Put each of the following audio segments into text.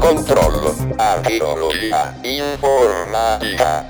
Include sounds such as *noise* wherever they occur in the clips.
Heavy Control. Archeologia informatica.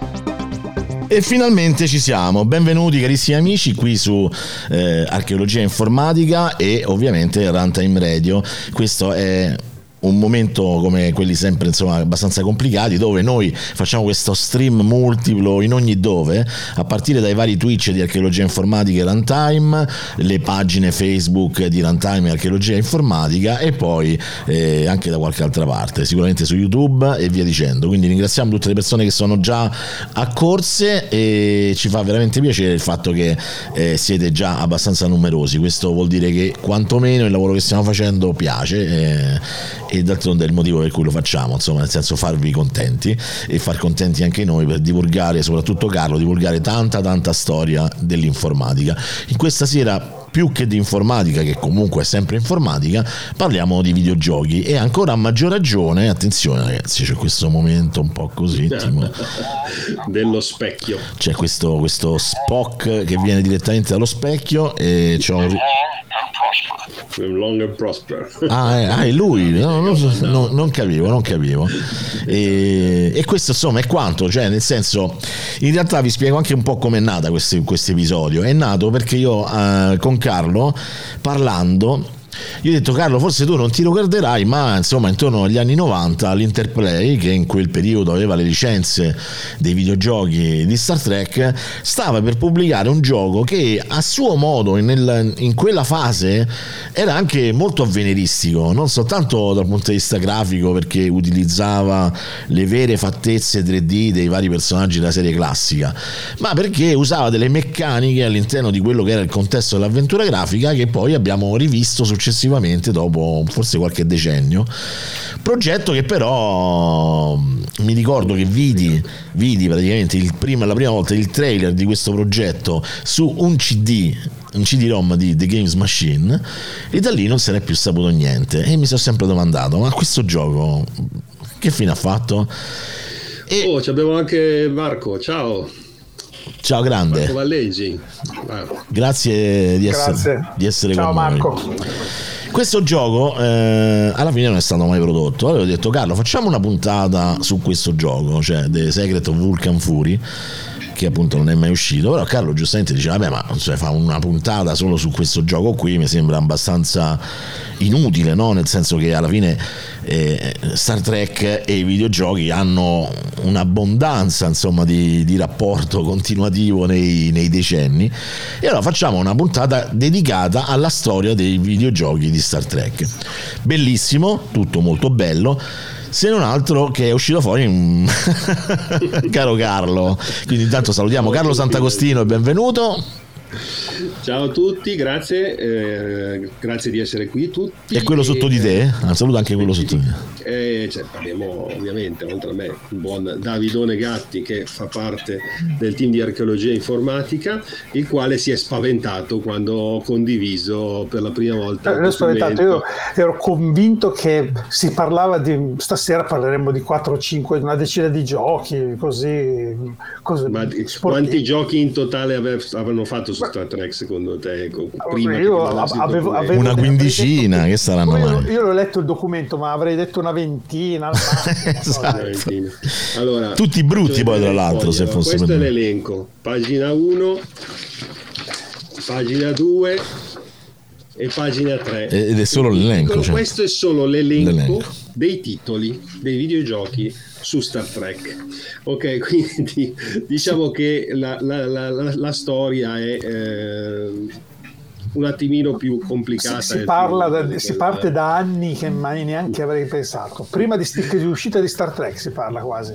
E finalmente ci siamo, benvenuti carissimi amici qui su eh, Archeologia Informatica e ovviamente Runtime Radio. Questo è un momento come quelli sempre insomma abbastanza complicati dove noi facciamo questo stream multiplo in ogni dove a partire dai vari Twitch di archeologia informatica e runtime le pagine Facebook di runtime e archeologia informatica e poi eh, anche da qualche altra parte sicuramente su YouTube e via dicendo. Quindi ringraziamo tutte le persone che sono già accorse e ci fa veramente piacere il fatto che eh, siete già abbastanza numerosi. Questo vuol dire che quantomeno il lavoro che stiamo facendo piace eh, e d'altronde è il motivo per cui lo facciamo, insomma, nel senso farvi contenti e far contenti anche noi per divulgare, soprattutto Carlo, divulgare tanta tanta storia dell'informatica. In questa sera più che di informatica, che comunque è sempre informatica, parliamo di videogiochi e ancora a maggior ragione, attenzione ragazzi, c'è questo momento un po' così tipo, *laughs* dello specchio. C'è questo, questo Spock che viene direttamente dallo specchio e c'è un Long and Prosper. Ah, è, ah, è lui? *laughs* No, non, no, non, capivo, non capivo. E, e, questo insomma è quanto, cioè nel senso, in realtà vi spiego anche un po' come è nata questo episodio. È nato perché io eh, con Carlo, parlando, io ho detto Carlo, forse tu non ti ricorderai, ma insomma intorno agli anni 90 l'Interplay, che in quel periodo aveva le licenze dei videogiochi di Star Trek, stava per pubblicare un gioco che a suo modo nel, in quella fase era anche molto avveniristico, non soltanto dal punto di vista grafico perché utilizzava le vere fattezze 3D dei vari personaggi della serie classica, ma perché usava delle meccaniche all'interno di quello che era il contesto dell'avventura grafica che poi abbiamo rivisto successivamente successivamente, dopo forse qualche decennio. Progetto che però mm, mi ricordo che vidi, vidi praticamente prima, la prima volta il trailer di questo progetto su un CD un CD-ROM di The Games Machine e da lì non se n'è più saputo niente e mi sono sempre domandato ma questo gioco che fine ha fatto? E... Oh, abbiamo anche Marco, ciao. Ciao grande. Marco Valleggi. Grazie di essere, Grazie. Di essere Ciao con Marco. Noi. Questo gioco eh, alla fine non è stato mai prodotto. Allora ho detto Carlo facciamo una puntata su questo gioco, cioè The Secret of Vulcan Fury che appunto non è mai uscito però Carlo giustamente diceva vabbè ma cioè, fa una puntata solo su questo gioco qui mi sembra abbastanza inutile no? nel senso che alla fine eh, Star Trek e i videogiochi hanno un'abbondanza insomma di, di rapporto continuativo nei, nei decenni. E allora facciamo una puntata dedicata alla storia dei videogiochi di Star Trek. Bellissimo tutto molto bello se non altro che è uscito fuori un *laughs* caro Carlo. Quindi intanto salutiamo Carlo Sant'Agostino e benvenuto. Ciao a tutti, grazie, eh, grazie di essere qui tutti. E quello sotto di te? Ah, saluto anche quello sotto di te. Eh, cioè, abbiamo ovviamente, oltre a me, un buon Davidone Gatti che fa parte del team di archeologia informatica, il quale si è spaventato quando ho condiviso per la prima volta. Eh, spaventato, io ero convinto che si parlava di, stasera parleremo di 4 o 5, una decina di giochi, così. così Ma quanti giochi in totale avevano fatto su Star Trek secondo te? Prima io avevo, avevo, una quindicina, che saranno io, io l'ho letto il documento, ma avrei detto una ventina. *laughs* esatto. allora, Tutti brutti poi tra l'altro, se fosse Questo è l'elenco, pagina 1, pagina 2 e pagina 3. Ed è solo l'elenco. Cioè. Questo è solo l'elenco, l'elenco, dei titoli dei videogiochi su Star Trek. Ok, *laughs* quindi diciamo che la, la, la, la storia è eh, un attimino più complicata. Si, si, parla da, si parte da anni che mai neanche avrei pensato. Prima di, di uscita di Star Trek si parla quasi.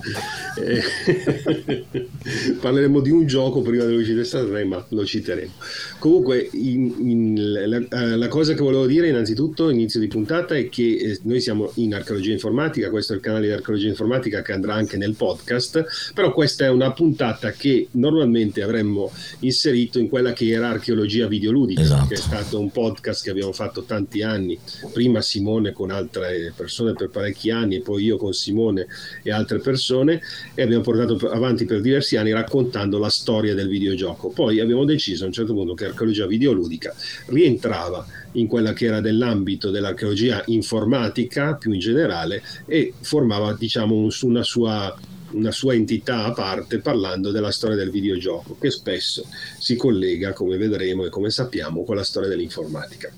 Eh, *laughs* parleremo di un gioco prima dell'uscita di Star Trek, ma lo citeremo. Comunque, in, in, la, eh, la, cosa che volevo dire innanzitutto, inizio di puntata, è che eh, noi siamo in archeologia informatica, questo è il canale di archeologia informatica che andrà anche nel podcast, però questa è una puntata che normalmente avremmo inserito in quella che era archeologia videoludica. Esatto esatto. che è stato un podcast che abbiamo fatto tanti anni, prima Simone con altre persone per parecchi anni poi io con Simone e altre persone e abbiamo portato avanti per diversi anni raccontando la storia del videogioco. Poi abbiamo deciso a un certo punto che archeologia videoludica rientrava in quella che era dell'ambito dell'archeologia informatica più in generale e formava diciamo una sua una sua entità a parte parlando della storia del videogioco, che spesso si collega, come vedremo e come sappiamo, con la storia dell'informatica.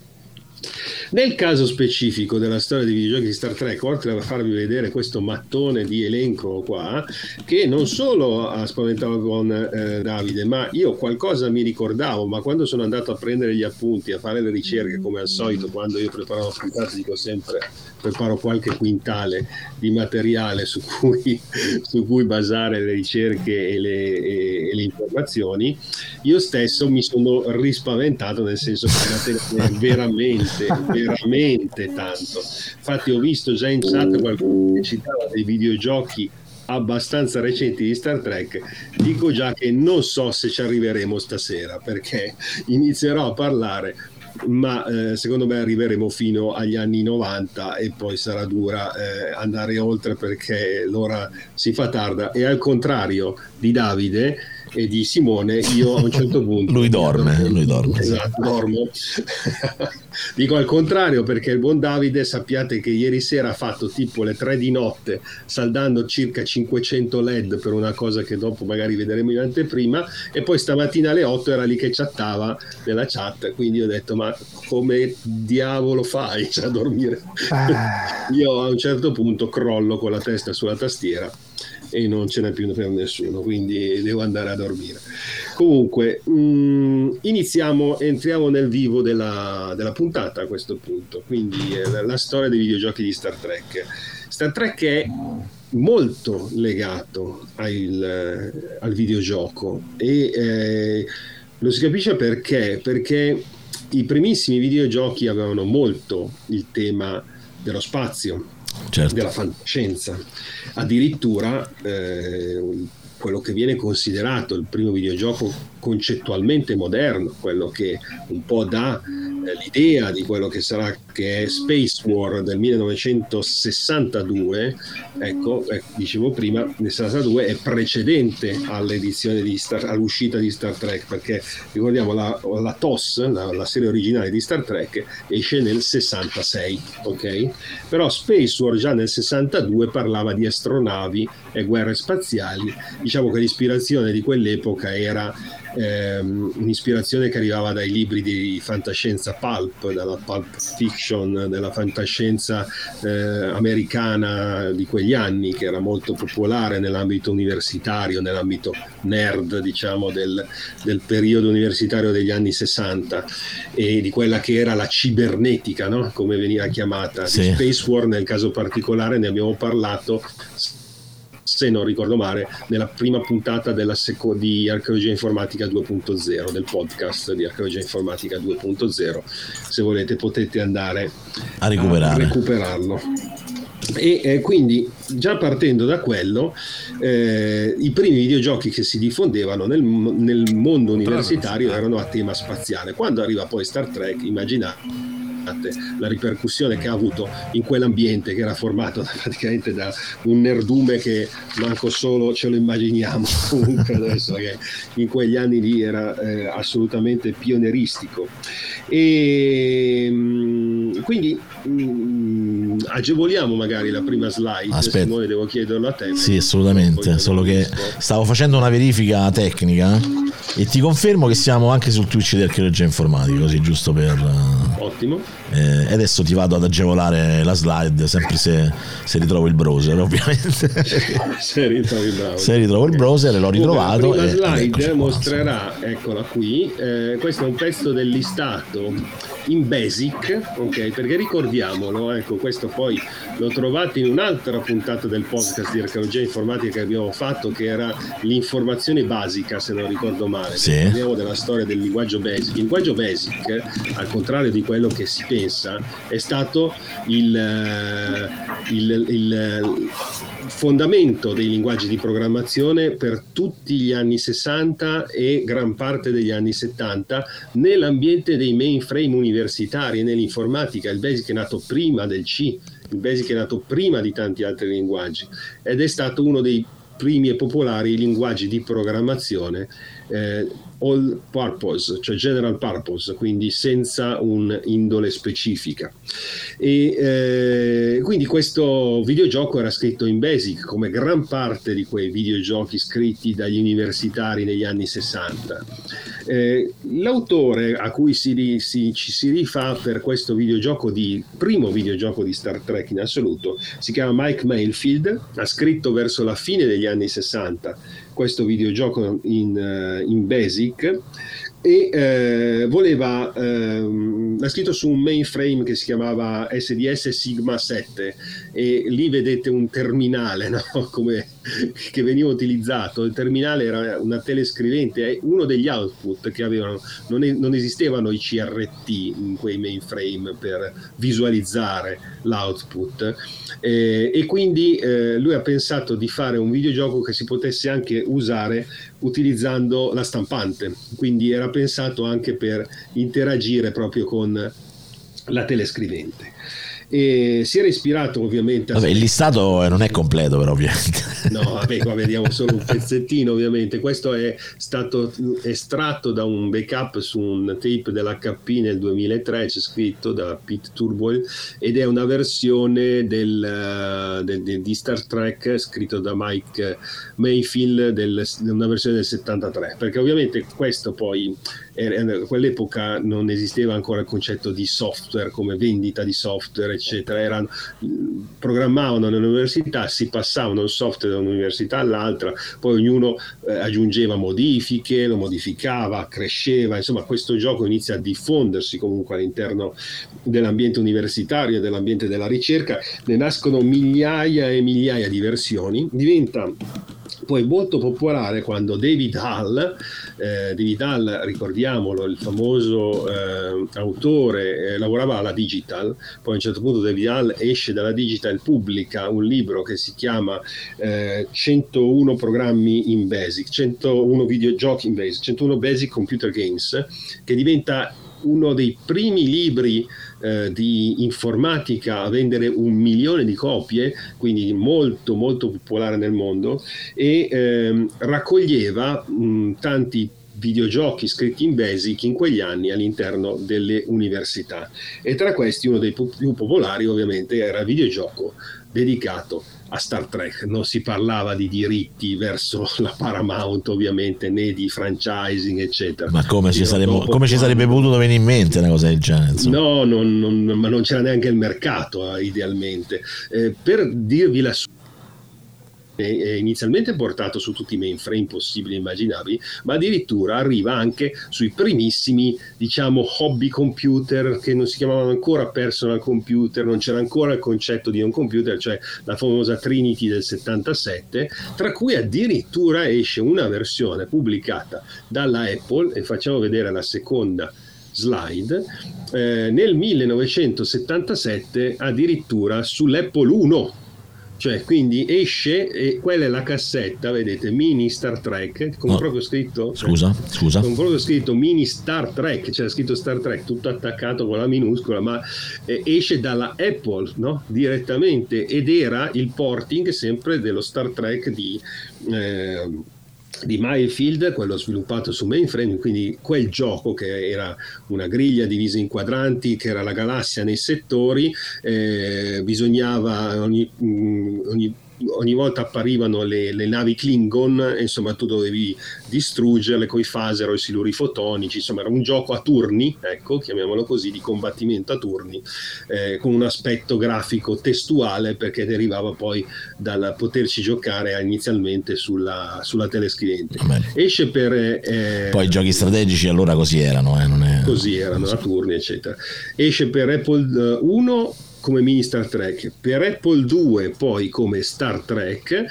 Nel caso specifico della storia dei videogiochi di Star Trek, oltre a farvi vedere questo mattone di elenco qua, che non solo ha spaventato con eh, Davide, ma io qualcosa mi ricordavo, ma quando sono andato a prendere gli appunti, a fare le ricerche, come al solito, quando io preparo la puntata, dico sempre preparo qualche quintale di materiale su cui, *laughs* su cui basare le ricerche e le, e, e le, informazioni, io stesso mi sono rispaventato nel senso che è veramente, veramente tanto. Infatti ho visto già in chat qualcuno che citava dei videogiochi abbastanza recenti di Star Trek, dico già che non so se ci arriveremo stasera perché inizierò a parlare ma eh, secondo me arriveremo fino agli anni 90 e poi sarà dura eh, andare oltre perché l'ora si fa tarda e al contrario di Davide e di Simone, io a un certo *laughs* punto... lui dorme, lui dorme. Esatto, dormo. *laughs* Dico al contrario perché il buon Davide sappiate che ieri sera ha fatto tipo le 3 di notte saldando circa 500 led per una cosa che dopo magari vedremo in anteprima e poi stamattina alle 8 era lì che chattava nella chat quindi ho detto ma come diavolo fai *laughs* a dormire? Ah. io a un certo punto crollo con la testa sulla tastiera e non ce n'è più per nessuno, quindi devo andare a dormire. Comunque, mh, mm, iniziamo, entriamo nel vivo della, della, puntata a questo punto, quindi eh, la storia dei videogiochi di Star Trek. Star Trek è molto legato al, eh, al videogioco e eh, lo si capisce perché, perché i primissimi videogiochi avevano molto il tema dello spazio, certo. della fantascienza. Addirittura eh, quello che viene considerato il primo videogioco concettualmente moderno, quello che un po' dà eh, l'idea di quello che sarà che è Space War del 1962, ecco, eh, dicevo prima, nel 62 è precedente all'edizione di Star, all'uscita di Star Trek, perché ricordiamo la, la TOS, la, la, serie originale di Star Trek, esce nel 66, ok? Però Space War già nel 62 parlava di astronavi e guerre spaziali, diciamo che l'ispirazione di quell'epoca era ehm, un'ispirazione che arrivava dai libri di fantascienza pulp, dalla pulp fiction, della fantascienza eh, americana di quegli anni, che era molto popolare nell'ambito universitario, nell'ambito nerd, diciamo, del, del periodo universitario degli anni 60 e di quella che era la cibernetica, no? come veniva chiamata, sì. di Space War nel caso particolare ne abbiamo parlato se non ricordo male, nella prima puntata seco- di Archeologia Informatica 2.0, del podcast di Archeologia Informatica 2.0. Se volete potete andare a, a recuperarlo. E eh, quindi già partendo da quello, eh, i primi videogiochi che si diffondevano nel, nel mondo universitario erano a tema spaziale. Quando arriva poi Star Trek, immaginate la ripercussione che ha avuto in quell'ambiente che era formato da, *laughs* praticamente da un nerdume che manco solo ce lo immaginiamo *laughs* comunque adesso che in quegli anni lì era eh, assolutamente pionieristico e mh, quindi mh, agevoliamo magari la prima slide Aspetta. Simone devo chiederlo a te sì assolutamente solo che stavo facendo una verifica tecnica e ti confermo che siamo anche sul Twitch di archeologia informatica così giusto per ottimo. Eh, e adesso ti vado ad agevolare la slide sempre se, se ritrovo il browser *laughs* ovviamente. Se ritrovo il browser. Se ritrovo il browser l'ho ritrovato la slide mostrerà qua, eccola qui. Eh, questo è un pezzo del listato in basic ok? Perché ricordiamolo ecco questo poi lo trovate in un'altra puntata del podcast di archeologia informatica che abbiamo fatto che era l'informazione basica se non ricordo male. Sì. parliamo della storia del linguaggio basic. Il linguaggio basic al contrario di quello che si pensa è stato il, eh, il, il fondamento dei linguaggi di programmazione per tutti gli anni 60 e gran parte degli anni 70 nell'ambiente dei mainframe universitari e nell'informatica. Il BASIC è nato prima del C, il BASIC è nato prima di tanti altri linguaggi ed è stato uno dei primi e popolari linguaggi di programmazione eh, all purpose, cioè general purpose, quindi senza un'indole specifica. E eh, quindi questo videogioco era scritto in Basic, come gran parte di quei videogiochi scritti dagli universitari negli anni 60. Eh, l'autore a cui si, si, ci si rifà per questo videogioco di primo videogioco di Star Trek in assoluto si chiama Mike Mayfield, ha scritto verso la fine degli anni 60 questo videogioco in, eh, in Basic e eh, voleva ehm, ha scritto su un mainframe che si chiamava SDS Sigma 7 e lì vedete un terminale *laughs* no? Come, *laughs* che veniva utilizzato il terminale era una telescrivente è uno degli output che avevano. Non, è, non esistevano i CRT in quei mainframe per visualizzare l'output. Eh, e quindi eh, lui ha pensato di fare un videogioco che si potesse anche usare utilizzando la stampante, quindi era pensato anche per interagire proprio con la telescrivente e si era ispirato ovviamente a... Vabbè, il listato non è completo però ovviamente. No vabbè qua vediamo solo un pezzettino ovviamente. Questo è stato estratto da un backup su un tape dell'HP nel 2003 c'è scritto da Pete Turboil ed è una versione del, del, del, di Star Trek scritto da Mike Mayfield del, una versione del 73 perché ovviamente questo poi a quell'epoca non esisteva ancora il concetto di software come vendita di software eccetera. Erano, programmavano nell'università si passavano il software da un'università all'altra poi ognuno eh, aggiungeva modifiche lo modificava cresceva insomma questo gioco inizia a diffondersi comunque all'interno dell'ambiente universitario dell'ambiente della ricerca. Ne nascono migliaia e migliaia di versioni. Diventa poi molto popolare quando David Hall, eh, David Hall ricordiamolo, il famoso eh, autore, eh, lavorava alla Digital, poi a un certo punto David Hall esce dalla Digital, pubblica un libro che si chiama 101 eh, programmi in Basic, 101 videogiochi in Basic, 101 Basic Computer Games, che diventa uno dei primi libri eh, di informatica a vendere un milione di copie, quindi molto molto popolare nel mondo, e ehm, raccoglieva mh, tanti videogiochi scritti in Basic in quegli anni all'interno delle università. E tra questi uno dei più popolari ovviamente era il videogioco dedicato a Star Trek. Non si parlava di diritti verso *laughs* la Paramount ovviamente né di franchising eccetera. Ma come, ci, saremmo, come ci, sarebbe potuto venire in mente una cosa del genere insomma. no non, non, ma non c'era neanche il mercato eh, idealmente. Eh, per dirvi la sua inizialmente portato su tutti i mainframe possibili e immaginabili, ma addirittura arriva anche sui primissimi, diciamo, hobby computer che non si chiamavano ancora personal computer, non c'era ancora il concetto di un computer, cioè la famosa Trinity del 77, tra cui addirittura esce una versione pubblicata dalla Apple, e facciamo vedere la seconda slide, eh, nel 1977 addirittura sull'Apple 1 cioè, quindi esce e quella è la cassetta, vedete, mini Star Trek, con no. proprio scritto... Scusa, scusa. Con proprio scritto mini Star Trek, c'era cioè scritto Star Trek, tutto attaccato con la minuscola, ma eh, esce dalla Apple, no? Direttamente, ed era il porting sempre dello Star Trek di... Eh, di Mayfield, quello sviluppato su mainframe, quindi quel gioco che era una griglia divisa in quadranti, che era la galassia nei settori, eh, bisognava ogni, mm, ogni ogni volta apparivano le, le, navi Klingon, insomma tu dovevi distruggerle con i phaser o i siluri fotonici, insomma era un gioco a turni, ecco, chiamiamolo così, di combattimento a turni, eh, con un aspetto grafico testuale perché derivava poi dal poterci giocare inizialmente sulla, sulla telescrivente. Esce per... Eh, poi i giochi strategici allora così erano, eh, è... Così erano, a turni, eccetera. Esce per Apple 1 come mini Star Trek, per Apple 2 poi come Star Trek,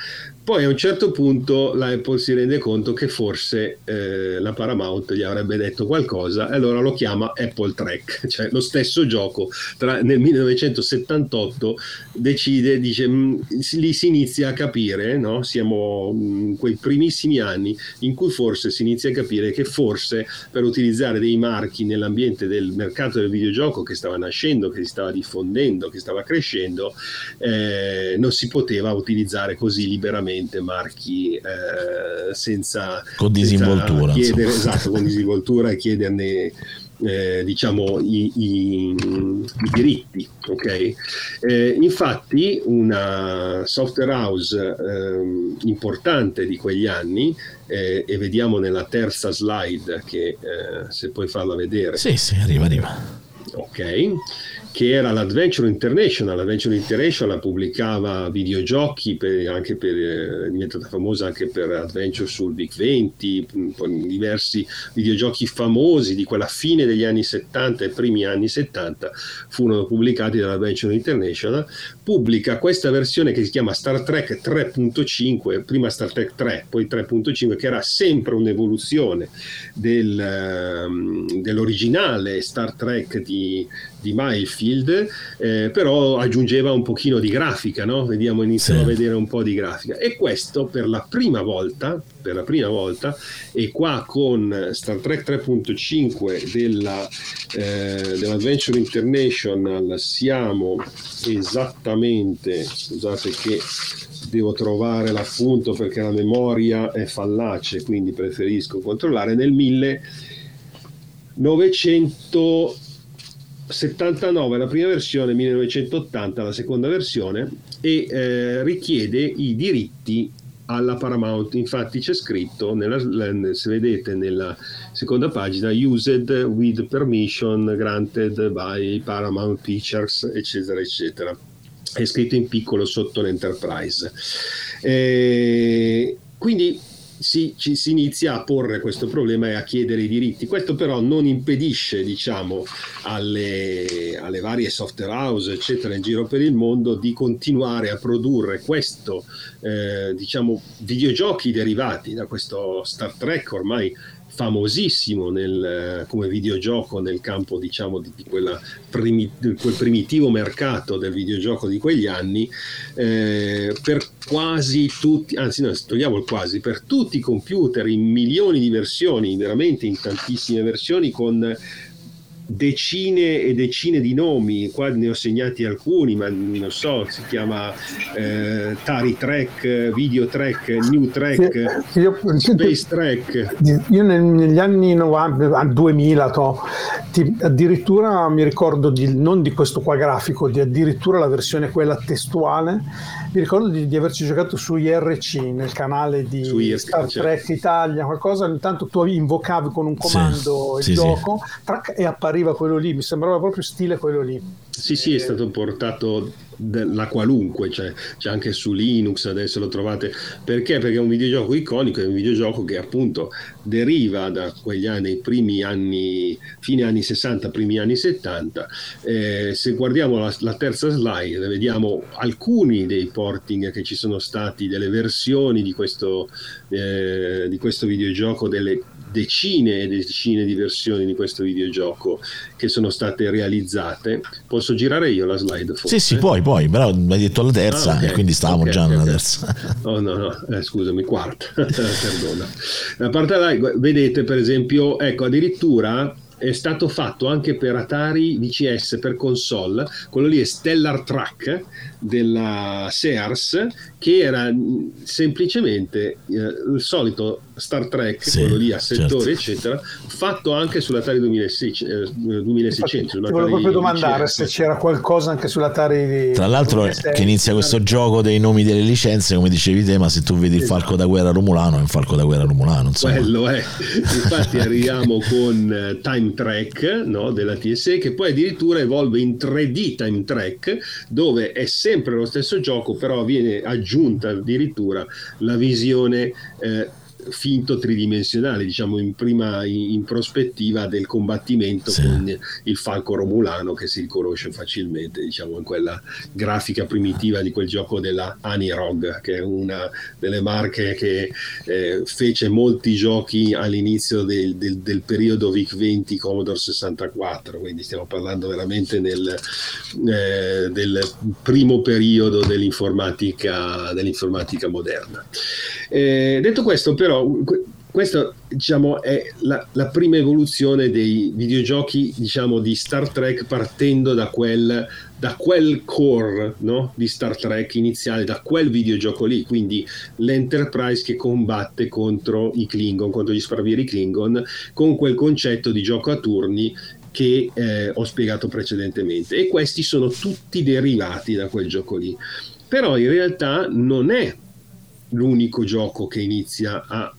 Poi a un certo punto la Apple si rende conto che forse eh, la Paramount gli avrebbe detto qualcosa e allora lo chiama Apple Track, *laughs* cioè lo stesso gioco tra, nel 1978 decide, dice, mh, lì si inizia a capire, no? siamo in quei primissimi anni in cui forse si inizia a capire che forse per utilizzare dei marchi nell'ambiente del mercato del videogioco che stava nascendo, che si stava diffondendo, che stava crescendo, eh, non si poteva utilizzare così liberamente marchi eh, senza con disinvoltura, senza chiedere, esatto, con disinvoltura e chiederne eh, diciamo i, i, i, diritti ok? Eh, infatti una software house eh, importante di quegli anni eh, e vediamo nella terza slide che eh, se puoi farla vedere. Sì sì arriva arriva. Ok che era l'Adventure International. L'Adventure International pubblicava videogiochi per, per, è eh, diventata famosa anche per Adventure sul Big 20, diversi videogiochi famosi di quella fine degli anni 70 e primi anni 70 furono pubblicati dall'Adventure International. Pubblica questa versione che si chiama Star Trek 3.5, prima Star Trek 3, poi 3.5, che era sempre un'evoluzione del, ehm, dell'originale Star Trek di di Mayfield, eh, però aggiungeva un pochino di grafica, no? Vediamo, iniziamo sì. a vedere un po' di grafica. E questo per la prima volta, per la prima volta, e qua con Star Trek 3.5 della, eh, dell'Adventure International siamo esattamente, scusate che devo trovare l'appunto perché la memoria è fallace, quindi preferisco controllare, nel 1900 79 la prima versione, 1980 la seconda versione e eh, richiede i diritti alla Paramount. Infatti c'è scritto, nella, se vedete nella seconda pagina, used with permission granted by Paramount Pictures, eccetera, eccetera. È scritto in piccolo sotto l'Enterprise. Eh, quindi si, ci si inizia a porre questo problema e a chiedere i diritti. Questo però non impedisce diciamo, alle, alle, varie software house eccetera in giro per il mondo di continuare a produrre questo eh, diciamo, videogiochi derivati da questo Star Trek ormai famosissimo nel, come videogioco nel campo diciamo di, di, primi, di, quel primitivo mercato del videogioco di quegli anni eh, per quasi tutti anzi no togliamo il quasi per tutti i computer in milioni di versioni veramente in tantissime versioni con decine e decine di nomi, qua ne ho segnati alcuni, ma non so, si chiama eh, Tari Trek, Video Trek, New sì, io, Space Trek. Io negli anni 90, 2000, to, ti, addirittura mi ricordo di, non di questo qua grafico, di addirittura la versione quella testuale, mi ricordo di, di averci giocato su IRC nel canale di IRC, Star. Trek Italia, qualcosa, intanto tu invocavi con un comando sì, il sì, gioco trac, e appariva appariva quello lì, mi sembrava proprio stile quello lì. Sì, sì, è stato portato la qualunque, cioè, c'è anche su Linux, adesso lo trovate. Perché? Perché è un videogioco iconico, è un videogioco che appunto deriva da quegli anni, primi anni, fine anni 60, primi anni 70. Eh, se guardiamo la, la, terza slide, vediamo alcuni dei porting che ci sono stati, delle versioni di questo, eh, di questo videogioco, delle decine e decine di versioni di questo videogioco che sono state realizzate. Posso girare io la slide? Forse? Sì, sì, poi, poi, però mi hai detto la terza ah, okay. e quindi stavamo okay, già okay, nella terza. Oh no, no, eh, scusami, quarta, *laughs* perdona. A parte là, vedete per esempio, ecco, addirittura è stato fatto anche per Atari VCS per console, quello lì è Stellar Track della Sears, che era semplicemente eh, il solito Star Trek, sì, quello lì a settori, certo. eccetera, fatto anche sull'Atari 2600. 2600 Ti volevo proprio domandare VCS. se c'era qualcosa anche sull'Atari. Tra l'altro, che inizia questo gioco dei nomi delle licenze, come dicevi te, ma se tu vedi il esatto. falco da guerra romulano, è un falco da guerra romulano. Insomma. Quello è. Infatti, *laughs* arriviamo con eh, Time Track no, della TSE, che poi addirittura evolve in 3D Time Track, dove è sempre lo stesso gioco, però viene aggiunta addirittura la visione. Eh, finto tridimensionale, diciamo in prima in, in prospettiva del combattimento Sì. con il falco romulano che si riconosce facilmente, diciamo in quella grafica primitiva di quel gioco della Anirog, che è una delle marche che eh, fece molti giochi all'inizio del, del- del periodo VIC-20 Commodore 64, quindi stiamo parlando veramente nel, eh, del primo periodo dell'informatica, dell'informatica moderna. Eh, detto questo, però, que- questa diciamo, è la, la prima evoluzione dei videogiochi diciamo, di Star Trek partendo da quel, da quel core no? di Star Trek iniziale, da quel videogioco lì, quindi l'Enterprise che combatte contro i Klingon, contro gli sparvieri Klingon, con quel concetto di gioco a turni che eh, ho spiegato precedentemente. E questi sono tutti derivati da quel gioco lì. Però in realtà non è l'unico gioco che inizia a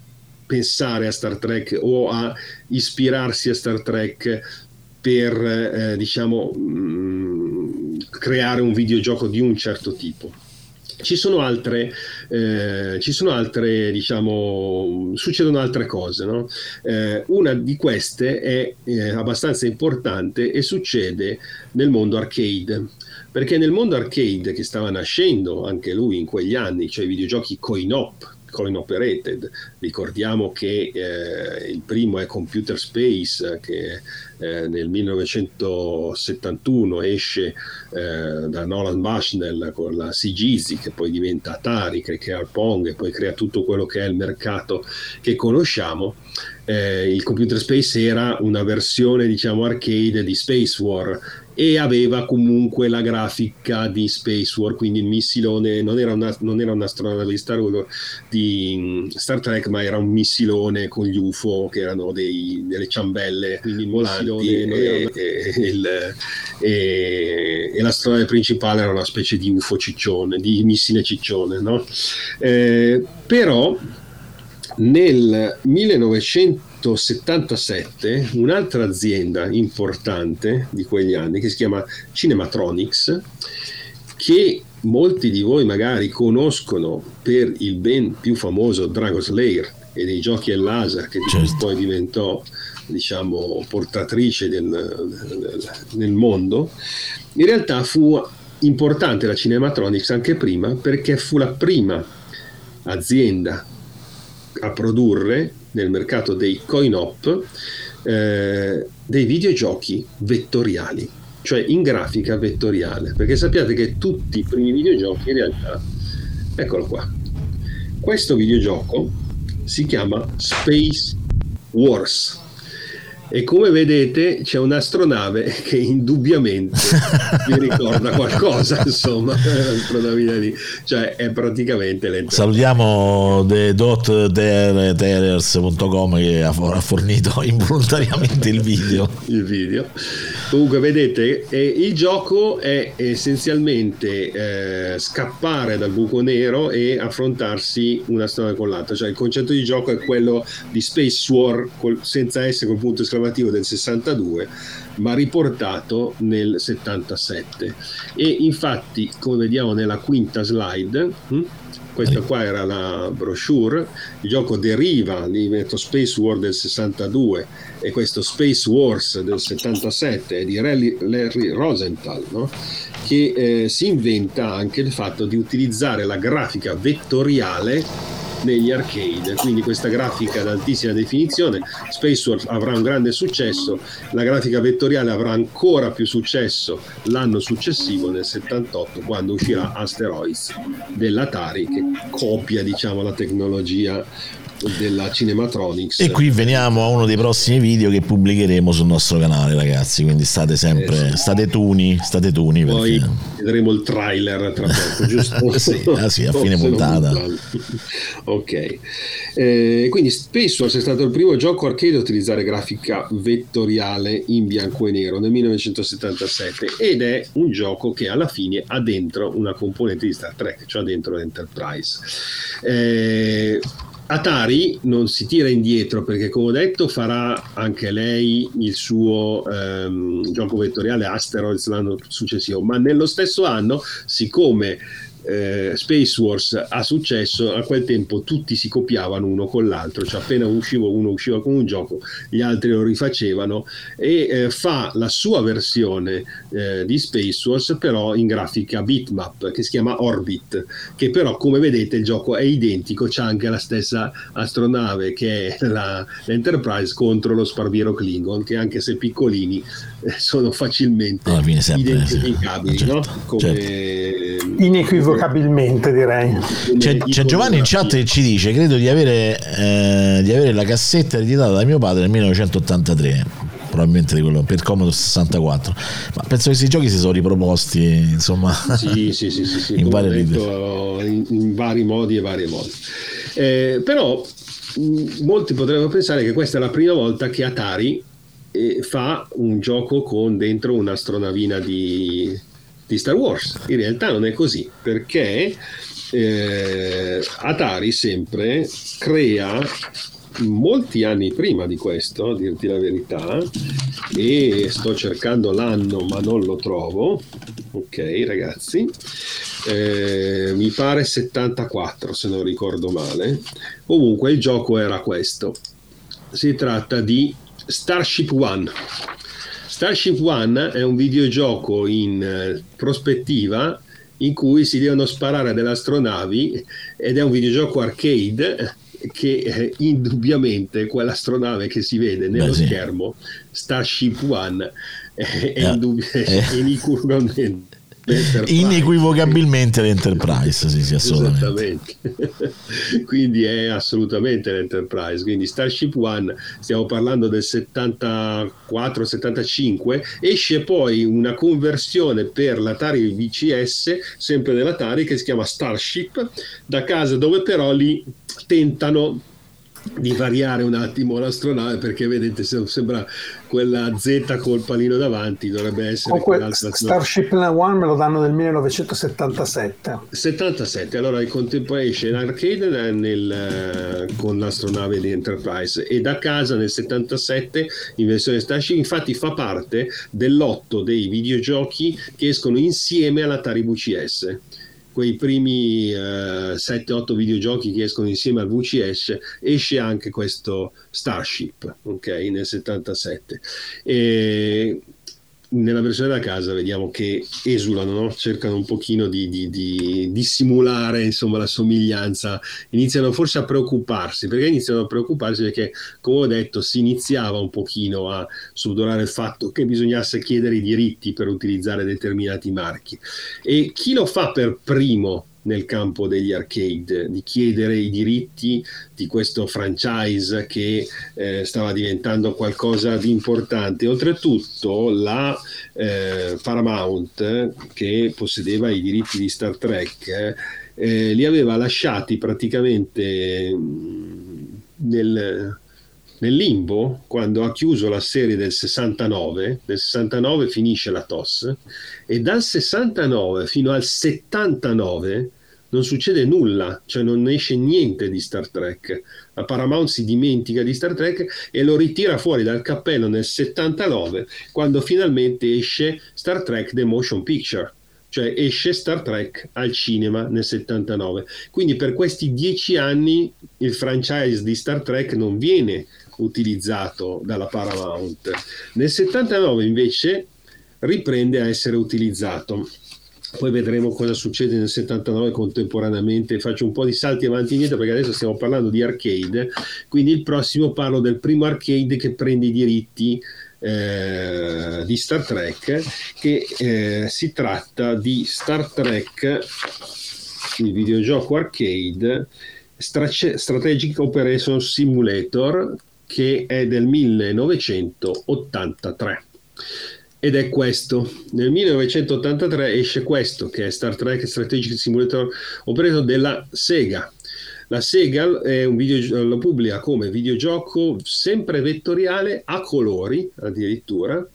pensare a Star Trek o a ispirarsi a Star Trek per eh, diciamo mh, creare un videogioco di un certo tipo. Ci sono altre, eh, ci sono altre, diciamo, succedono altre cose. No? Eh, una di queste è eh, abbastanza importante e succede nel mondo arcade perché nel mondo arcade che stava nascendo anche lui in quegli anni, cioè i videogiochi coin-op, coin operated, ricordiamo che eh, il primo è Computer Space che eh, nel 1971 esce eh, da Nolan Bushnell con la CGZ che poi diventa Atari, che crea il Pong e poi crea tutto quello che è il mercato che conosciamo. Eh, il Computer Space era una versione diciamo arcade di Space War e aveva comunque la grafica di Space War, quindi il missilone non era, una, non era un'astronave di Star, di mm, Star Trek, ma era un missilone con gli UFO che erano dei, delle ciambelle quindi volanti e, e, e, e, e l'astronave principale era una specie di UFO ciccione, di missile ciccione. No? Eh, però nel 1977 un'altra azienda importante di quegli anni che si chiama Cinematronics che molti di voi magari conoscono per il ben più famoso Dragon Slayer e dei giochi al laser che certo. poi diventò diciamo portatrice del, del, nel mondo in realtà fu importante la Cinematronics anche prima perché fu la prima azienda a produrre nel mercato dei coin-op eh, dei videogiochi vettoriali, cioè in grafica vettoriale, perché sappiate che tutti i primi videogiochi in realtà, eccolo qua, questo videogioco si chiama Space Wars e come vedete c'è un'astronave che indubbiamente mi ricorda qualcosa *laughs* insomma cioè è praticamente lento salutiamo the.terrors.com che ha fornito *laughs* involontariamente il video. Il video comunque vedete eh, il gioco è essenzialmente eh, scappare dal buco nero e affrontarsi una strada con l'altra. Cioè il concetto di gioco è quello di Space War col, senza S col punto esclamativo del 62 ma riportato nel 77 e infatti come vediamo nella quinta slide hm, questa qua era la brochure il gioco deriva di Space War del 62 e questo Space Wars del 77 è di Larry Rosenthal no? che eh, si inventa anche il fatto di utilizzare la grafica vettoriale negli arcade, quindi questa grafica ad altissima definizione, Space War avrà un grande successo, la grafica vettoriale avrà ancora più successo l'anno successivo nel 78 quando uscirà Asteroids dell'Atari che copia diciamo la tecnologia della Cinematronics. E qui veniamo a uno dei prossimi video che pubblicheremo sul nostro canale ragazzi quindi state sempre eh, state tuni state tuni poi perché... vedremo il trailer tra poco *laughs* giusto? sì, ah, sì, a fine puntata. ok. Eh, quindi Wars è stato il primo gioco arcade a utilizzare grafica vettoriale in bianco e nero nel 1977 ed è un gioco che alla fine ha dentro una componente di Star Trek cioè dentro l'Enterprise eh, Atari non si tira indietro perché come ho detto farà anche lei il suo ehm, gioco vettoriale Asteroids l'anno successivo. Ma nello stesso anno siccome eh, Space Wars ha successo, a quel tempo tutti si copiavano uno con l'altro, cioè appena usciva uno usciva con un gioco, gli altri lo rifacevano e eh, fa la sua versione eh, di Space Wars però in grafica bitmap che si chiama Orbit, che però come vedete il gioco è identico, c'è anche la stessa astronave che è la, l'Enterprise contro lo Sparviero Klingon, che anche se piccolini eh, sono facilmente identificabili, certo, no? come certo. Inequivocabilmente direi. C'è, c'è Giovanni in chat che ci dice: Credo di avere, eh, di avere la cassetta ereditata da mio padre nel 1983 probabilmente di quello per Commodore 64 ma penso che questi giochi si sono riproposti insomma sì, sì, sì, sì, sì *laughs* in, vari detto, in, in, vari modi e vari modi. Eh, però molti potrebbero pensare che questa è la prima volta che Atari eh, fa un gioco con dentro un'astronavina di, di Star Wars in realtà non è così perché eh, Atari sempre crea molti anni prima di questo, a dirti la verità, e sto cercando l'anno ma non lo trovo. Ok, ragazzi, eh, mi pare 74 se non ricordo male. Comunque il gioco era questo. Si tratta di Starship One. Starship One è un videogioco in eh, prospettiva in cui si devono sparare delle astronavi ed è un videogioco arcade che eh, indubbiamente quell'astronave che si vede nello Beh, schermo, Starship One, è, è, eh, indubbio, eh. è inequivocabilmente inequivocabilmente l'Enterprise sì, sì, assolutamente. *laughs* quindi è assolutamente l'Enterprise. Quindi Starship One stiamo parlando del 74-75 esce poi una conversione per l'Atari VCS sempre dell'Atari che si chiama Starship da casa dove però lì tentano di variare un attimo l'astronave perché vedete sembra quella Z col palino davanti dovrebbe essere que- Starship One me lo danno nel 1977 77 allora il in arcade nel, eh, con l'astronave di Enterprise e da casa nel 77 in versione Starship infatti fa parte dell'otto dei videogiochi che escono insieme all'Atari VCS quei primi eh, 7-8 videogiochi che escono insieme al VCS, esce anche questo Starship, ok, nel 77. E nella versione da casa vediamo che esulano, no? cercano un pochino di, di, di, di, simulare insomma, la somiglianza, iniziano forse a preoccuparsi, perché iniziano a preoccuparsi? Perché come ho detto si iniziava un pochino a subdolare il fatto che bisognasse chiedere i diritti per utilizzare determinati marchi. E chi lo fa per primo nel campo degli arcade, di chiedere i diritti di questo franchise che eh, stava diventando qualcosa di importante. Oltretutto la eh, Paramount, che possedeva i diritti di Star Trek, eh, li aveva lasciati praticamente mm, nel, nel limbo quando ha chiuso la serie del 69, nel 69 finisce la TOS e dal 69 fino al 79 non succede nulla, cioè non esce niente di Star Trek. La Paramount si dimentica di Star Trek e lo ritira fuori dal cappello nel 79, quando finalmente esce Star Trek The Motion Picture, cioè esce Star Trek al cinema nel 79. Quindi per questi dieci anni il franchise di Star Trek non viene utilizzato dalla Paramount. Nel 79 invece riprende a essere utilizzato. Poi vedremo cosa succede nel 79 contemporaneamente. Faccio un po' di salti avanti e indietro perché adesso stiamo parlando di arcade. Quindi il prossimo parlo del primo arcade che prende i diritti eh, di Star Trek che eh, si tratta di Star Trek il videogioco arcade Strategic Operation Simulator che è del 1983 ed è questo. Nel 1983 esce questo, che è Star Trek Strategic Simulator Operator della Sega. La Sega video, lo pubblica come videogioco sempre vettoriale a colori addirittura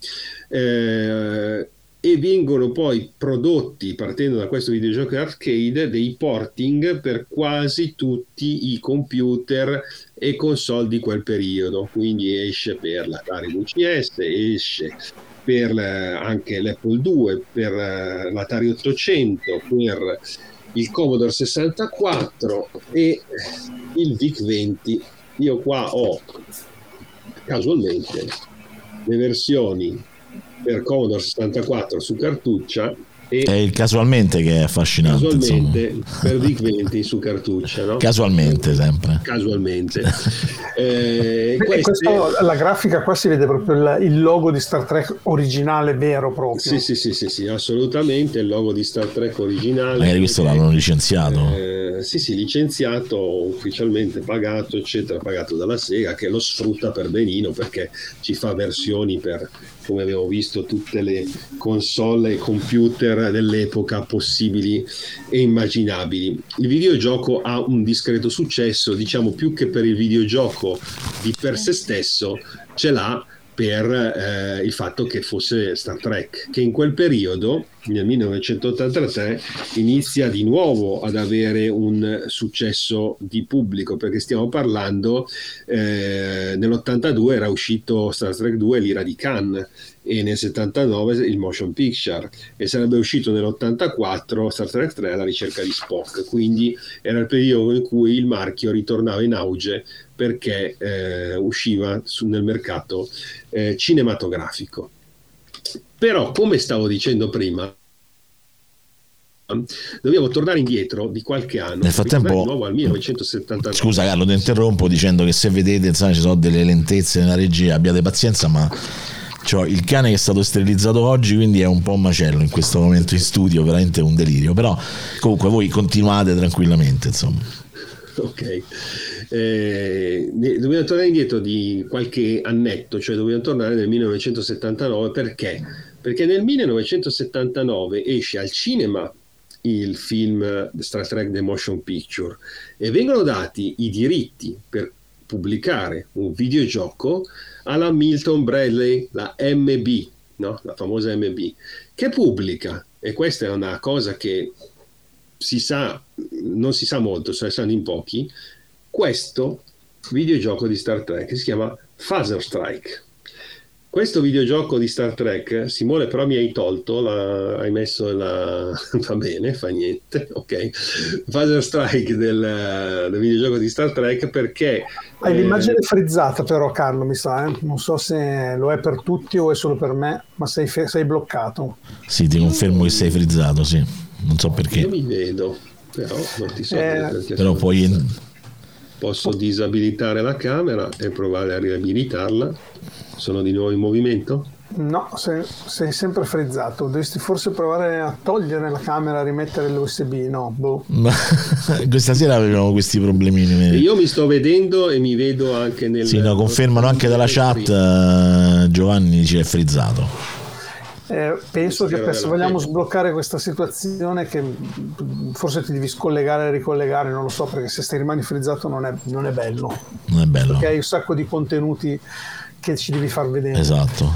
eh, e vengono poi prodotti partendo da questo videogioco arcade dei porting per quasi tutti i computer e console di quel periodo quindi esce per l'Atari VCS esce per anche l'Apple II, per l'Atari 800, per il Commodore 64 e il VIC-20. Io qua ho casualmente le versioni per Commodore 64 su cartuccia e È il casualmente che è affascinante. casualmente insomma. per VIC-20 *laughs* su cartuccia, no? Casualmente sempre. Casualmente. *laughs* Eh, queste- questo- la grafica qua si vede proprio il, il logo di Star Trek originale vero proprio. Sì, sì, sì, sì, sì, assolutamente il logo di Star Trek originale. Magari questo l'hanno licenziato. Eh, sì, sì, licenziato, ufficialmente pagato, eccetera, pagato dalla Sega che lo sfrutta per benino perché ci fa versioni per, come abbiamo visto, tutte le console e computer dell'epoca possibili e immaginabili. Il videogioco ha un discreto successo, diciamo più che per il videogioco di per sé stesso, ce l'ha per eh, il fatto che fosse Star Trek, che in quel periodo, nel 1983, inizia di nuovo ad avere un successo di pubblico, perché stiamo parlando, eh, nell'82 era uscito Star Trek 2 l'ira di Cannes e nel 79 il motion picture e sarebbe uscito nell'84 Star Trek 3 alla ricerca di Spock, quindi era il periodo in cui il marchio ritornava in auge perché eh, usciva su- nel mercato eh, cinematografico. Però, come stavo dicendo prima, dobbiamo tornare indietro di qualche anno. Nel frattempo- ritornare di nuovo al 1979. Scusa Carlo, ti interrompo dicendo che se vedete insomma, ci sono delle lentezze nella regia, abbiate pazienza, ma c'ho il cane che è stato sterilizzato oggi, quindi è un po' un macello in questo momento in studio, veramente un delirio. Però comunque voi continuate tranquillamente, insomma. Ok, Eh, dobbiamo tornare indietro di qualche annetto, cioè dobbiamo tornare nel 1979 perché? Perché nel 1979 esce al cinema il film Star Trek The Motion Picture e vengono dati i diritti per pubblicare un videogioco alla Milton Bradley, la MB, no? la famosa MB, che pubblica, e questa è una cosa che si sa, non si sa molto, se ne sanno in pochi, questo videogioco di Star Trek che si chiama Phaser Strike. Questo videogioco di Star Trek, Simone però mi hai tolto, la- hai messo la... *laughs* va bene, fa niente, ok. Phaser Strike del, del videogioco di Star Trek perché... Hai eh, l'immagine frizzata però Carlo mi sa, eh? non so se lo è per tutti o è solo per me, ma sei, fe- sei bloccato. Sì, ti confermo che sei frizzato, sì. Non so Io perché. mi vedo, però non ti so Eh, Però poi. Posso disabilitare la camera e provare a riabilitarla. Sono di nuovo in movimento? No, sei, sei sempre frizzato, dovresti forse provare a togliere la camera, a rimettere l'USB, no, boh. Ma *laughs* questa sera avevamo questi problemini. io mi sto vedendo e mi vedo anche nel... Sì, no, confermano anche dalla chat. eh, Giovanni dice è frizzato. Eh, penso che per, se vogliamo sbloccare questa situazione che forse ti devi scollegare e ricollegare, non lo so, perché se stai rimani frizzato non è, non è bello, Non è bello. perché hai un sacco di contenuti che ci devi far vedere. Esatto.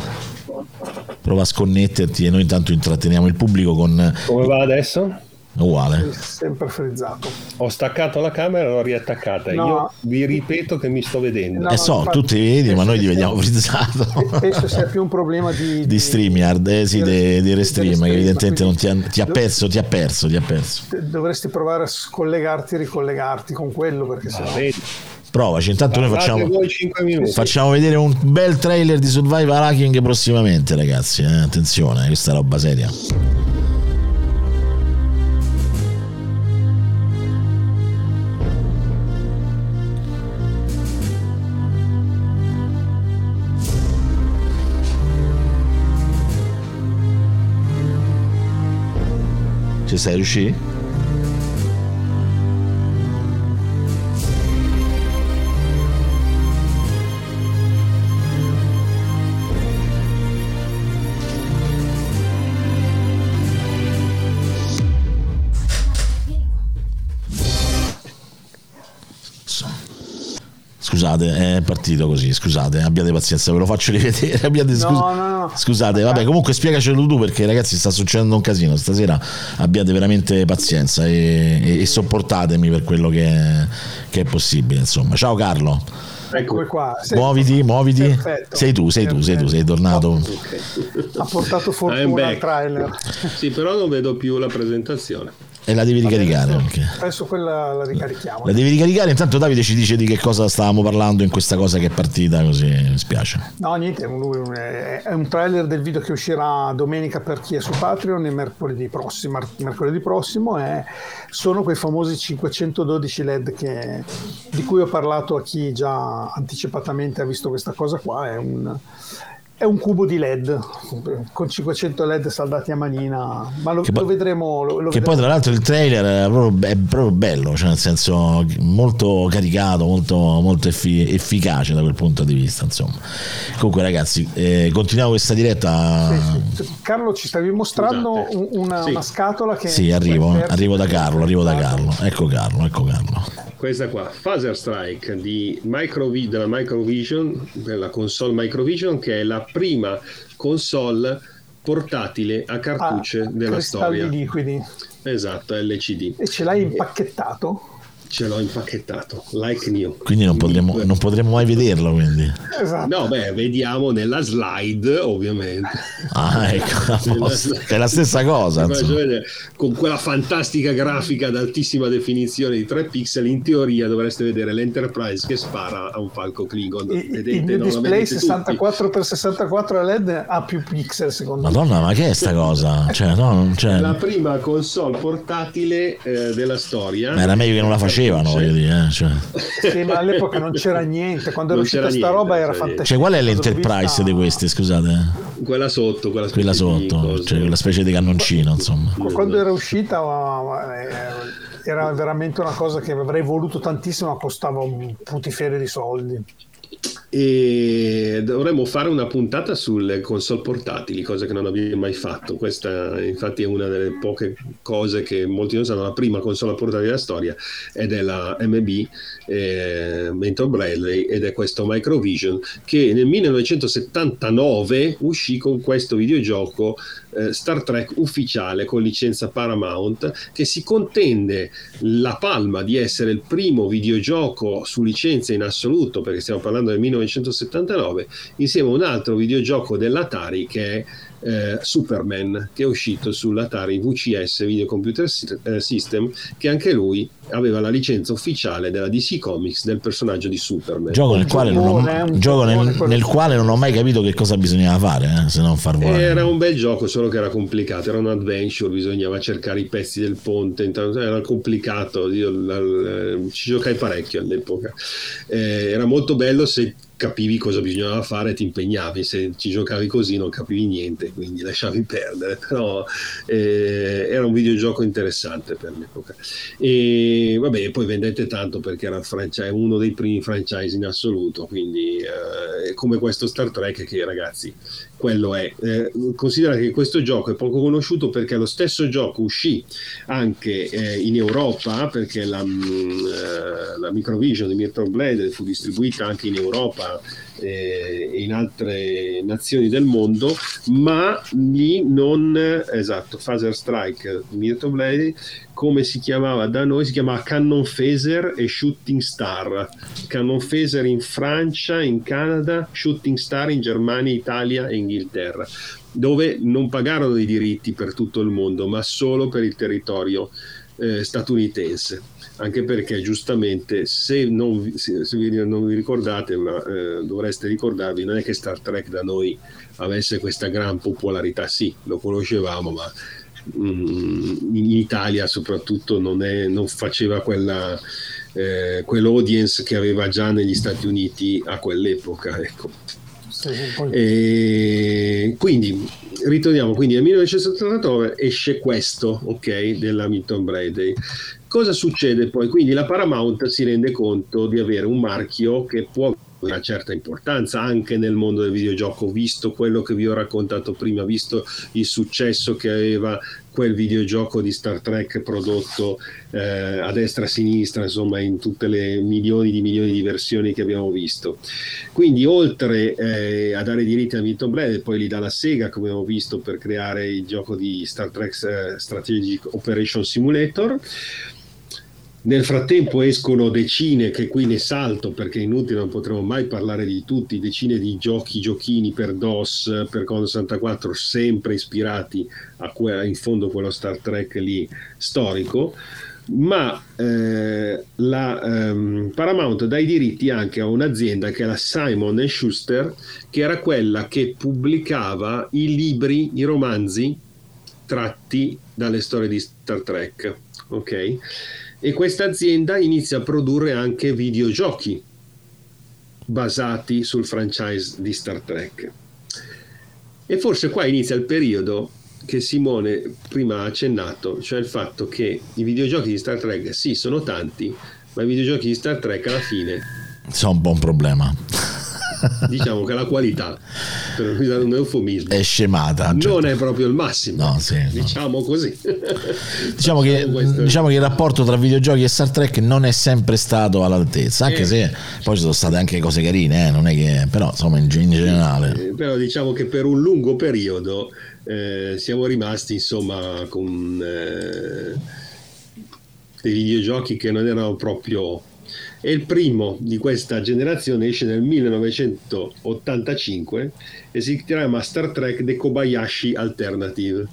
Prova a sconnetterti e noi intanto intratteniamo il pubblico con Come va adesso? Uguale. Sempre frizzato. Ho staccato la camera e l'ho riattaccata. No. Io vi ripeto che mi sto vedendo. No, eh so, infatti, tu ti vedi, ma noi ti vediamo frizzato. *laughs* Penso sia più un problema di, Di StreamYard, eh, sì, di, di Restream, che evidentemente non ti ha, ti ha perso, ti ha perso, ti ha perso. Dovresti provare a scollegarti e ricollegarti con quello perché se no... Vedi? Provaci, intanto noi facciamo, voi 5 minuti. facciamo vedere un bel trailer di Survival Hacking prossimamente, ragazzi. eh, Attenzione, questa è roba seria. Ci sei Scusate, è partito così, scusate, abbiate pazienza, ve lo faccio rivedere. *laughs* Abbiate, No, scus- no, no. Scusate, vabbè, comunque spiegacelo tu perché ragazzi sta succedendo un casino stasera, abbiate veramente pazienza e, e- e sopportatemi per quello che è, che è possibile, insomma. Ciao Carlo, Eccomi qua. Sei- muoviti, muoviti. Perfetto. Sei tu, sei tu, sei tu, sei tornato. Ha portato fortuna al trailer. Sì, però non vedo più la presentazione. E la devi ricaricare Adesso, anche. adesso quella la ricarichiamo. La devi ricaricare, intanto Davide ci dice di che cosa stavamo parlando in questa cosa che è partita così, mi spiace. No, niente, è un, è un trailer del video che uscirà domenica per chi è su Patreon e mercoledì prossimo. Mercoledì prossimo è, sono quei famosi 512 LED che, di cui ho parlato a chi già anticipatamente ha visto questa cosa qua. È un, è un cubo di LED con 500 LED saldati a manina, ma lo, Che poi- lo vedremo. Lo, lo Che vedremo. poi tra l'altro il trailer è proprio, è proprio bello, cioè nel senso molto caricato, molto, molto effi- efficace da quel punto di vista. Insomma. Comunque ragazzi, eh, continuiamo questa diretta. Sì, sì. Carlo, ci stavi mostrando una, Sì. una scatola che Sì, arrivo, arrivo da Carlo, arrivo da Carlo. Ecco Carlo, ecco Carlo. Questa qua, Phaser Strike di Microvi- della Microvision, della console Microvision, che è la prima console portatile a Ah, cartucce della cristalli storia. liquidi Esatto, LCD. e ce l'hai impacchettato. Ce l'ho impacchettato, like new. Quindi non potremo, non potremo mai vederlo. Quindi. Esatto. No, beh, vediamo nella slide, ovviamente. Ah, *laughs* ecco, a posto. che è la stessa cosa. Con quella fantastica grafica ad altissima definizione di 3 pixel, in teoria dovreste vedere l'Enterprise che spara a un falco Klingon. Il, Vedete, il lo display vedete tutti. 64x64 LED ha più pixel secondo me. Madonna, ma che è sta cosa? Cioè, no, non- cioè, La prima console portatile eh, della storia. ma era meglio che non la facevano, voglio dire. eh, cioè. Sì, ma all'epoca non c'era niente. Quando era uscita sta niente, roba era fantastica. Cioè, qual è l'Enterprise di queste? Scusate, Quella sotto, quella, quella sotto, cioè quella specie di cannoncino, insomma. Quando era uscita eh, era veramente una cosa che avrei voluto tantissimo, ma costava un putiferio di soldi. E dovremmo fare una puntata sulle console portatili, cosa che non abbiamo mai fatto. Questa, infatti, è una delle poche cose che molti non sanno. La prima console portatile della storia è della MB eh, Mentor Bradley ed è questo Microvision che nel 1979 uscì con questo videogioco eh, Star Trek ufficiale con licenza Paramount che si contende la palma di essere il primo videogioco su licenza in assoluto perché stiamo parlando del 1979 insieme a un altro videogioco dell'Atari che è eh, Superman che è uscito sull'Atari VCS Video Computer eh, System che anche lui aveva la licenza ufficiale della DC Comics del personaggio di Superman Gioco nel quale non ho, gioco nel, nel quale non ho mai capito che cosa bisognava fare, eh, se non far volare. Era un bel gioco, solo che era complicato, era un adventure, bisognava cercare i pezzi del ponte, intanto era complicato, io la- la- ci giocai parecchio all'epoca. Eh, era molto bello se capivi cosa bisognava fare ti impegnavi, se ci giocavi così non capivi niente, quindi lasciavi perdere, *laughs* però eh, era un videogioco interessante per l'epoca. E vabbè, poi vendette tanto perché era franchise, uno dei primi franchise in assoluto, quindi eh, come questo Star Trek che ragazzi, quello è. Eh, considera che questo gioco è poco conosciuto perché lo stesso gioco uscì anche eh, in Europa perché la, mm, eh, la Microvision di Myrtle Blade fu distribuita anche in Europa eh, e in altre nazioni del mondo, ma lì non esatto, Phaser Strike Myrtle Blade come si chiamava da noi si chiamava Cannon Phaser e Shooting Star. Cannon Phaser in Francia, in Canada Shooting Star in Germania, Italia e Inghilterra dove non pagarono i diritti per tutto il mondo ma solo per il territorio eh, statunitense anche perché giustamente se non vi, se, se vi- non vi ricordate ma eh, dovreste ricordarvi non è che Star Trek da noi avesse questa gran popolarità. Sì lo conoscevamo ma mm, in Italia soprattutto non, è, non faceva quella eh, quell'audience che aveva già negli Stati Uniti a quell'epoca ecco. Sì, poi- e quindi ritorniamo quindi nel 1979 esce questo ok della Milton Brady cosa succede poi quindi la Paramount si rende conto di avere un marchio che può avere una certa importanza anche nel mondo del videogioco visto quello che vi ho raccontato prima visto il successo che aveva quel videogioco di Star Trek prodotto eh, a destra e a sinistra, insomma, in tutte le milioni di milioni di versioni che abbiamo visto. Quindi, oltre eh, a dare diritti a Milton Blade, poi li dà la Sega, come abbiamo visto, per creare il gioco di Star Trek eh, Strategic Operation Simulator. Nel frattempo escono decine, che qui ne salto perché è inutile, non potremo mai parlare di tutti, decine di giochi, giochini per DOS, per Commodore 64, sempre ispirati a que- in fondo quello Star Trek lì storico ma eh, la ehm, Paramount dà i diritti anche a un'azienda che è la Simon Schuster, che era quella che pubblicava i libri, i romanzi tratti dalle storie di Star Trek. Ok? E questa azienda inizia a produrre anche videogiochi basati sul franchise di Star Trek. E forse qua inizia il periodo che Simone prima ha accennato, cioè il fatto che i videogiochi di Star Trek sì sono tanti, ma i videogiochi di Star Trek alla fine sono un un problema. *laughs* diciamo che la qualità, per usare un eufemismo, è scemata. Non certo. è proprio il massimo, no, sì, diciamo no. così. *laughs* Diciamo che, diciamo che, il rapporto tra videogiochi e Star Trek non è sempre stato all'altezza, anche eh, se poi ci sono state anche cose carine, eh, non è che, però insomma in, in generale. Eh, però diciamo che per un lungo periodo eh, siamo rimasti insomma con eh, dei videogiochi che non erano proprio e il primo di questa generazione esce nel 1985 e si chiama Star Trek The Kobayashi Alternative.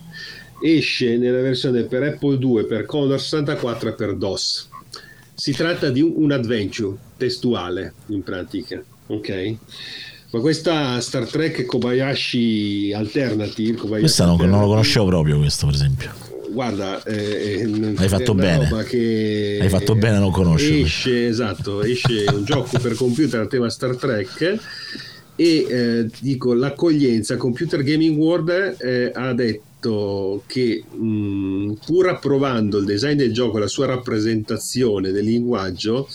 Esce nella versione per Apple II, per Commodore 64 e per DOS. Si tratta di un, adventure testuale in pratica ok? Ma questa Star Trek Kobayashi Alternative Kobayashi questa non, non, lo conoscevo proprio questo per esempio guarda eh, hai fatto bene. hai fatto bene a non conoscerlo. esce esatto esce un gioco per computer a tema Star Trek e eh, dico l'accoglienza Computer Gaming World eh, ha detto che mh, pur approvando il design del gioco e la sua rappresentazione del linguaggio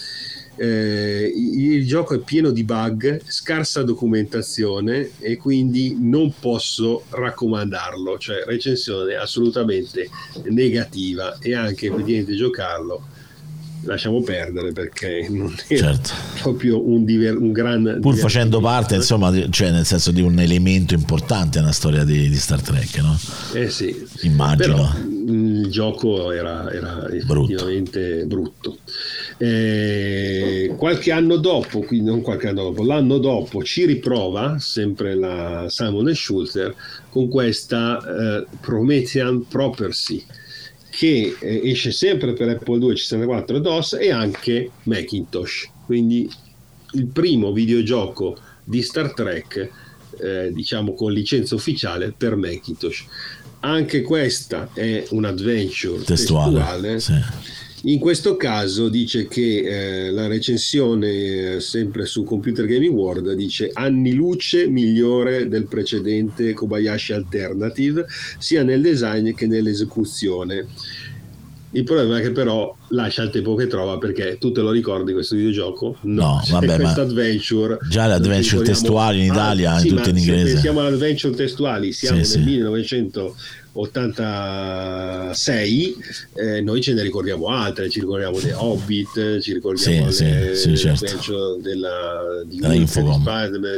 eh, il gioco è pieno di bug, scarsa documentazione e quindi non posso raccomandarlo, cioè recensione assolutamente negativa e anche niente giocarlo lasciamo perdere perché non è certo. proprio un, diver- un gran pur facendo parte insomma cioè nel senso di un elemento importante nella storia di, di Star Trek no? eh sì immagino Però, il gioco era, era effettivamente brutto, brutto. Eh, qualche anno dopo quindi non qualche anno dopo l'anno dopo ci riprova sempre la Simon Schulter con questa eh, Promethean Property che eh, esce sempre per Apple 2 64 DOS e anche Macintosh quindi il primo videogioco di Star Trek eh, diciamo con licenza ufficiale per Macintosh anche questa è un adventure testuale, testuale. Sì. In questo caso dice che eh, la recensione eh, sempre su Computer Gaming World dice anni luce migliore del precedente Kobayashi Alternative sia nel design che nell'esecuzione. Il problema è che però lascia il tempo che trova perché tu te lo ricordi questo videogioco? No, no *laughs* vabbè, ma adventure, già le adventure testuali in Italia, ah, sì, tutte in inglese. Se pensiamo alle adventure testuali, siamo sì, nel sì. 1900 86 eh, noi ce ne ricordiamo altre ci ricordiamo The Hobbit ci ricordiamo sì, le, sì, sì, certo. della, di della Infocom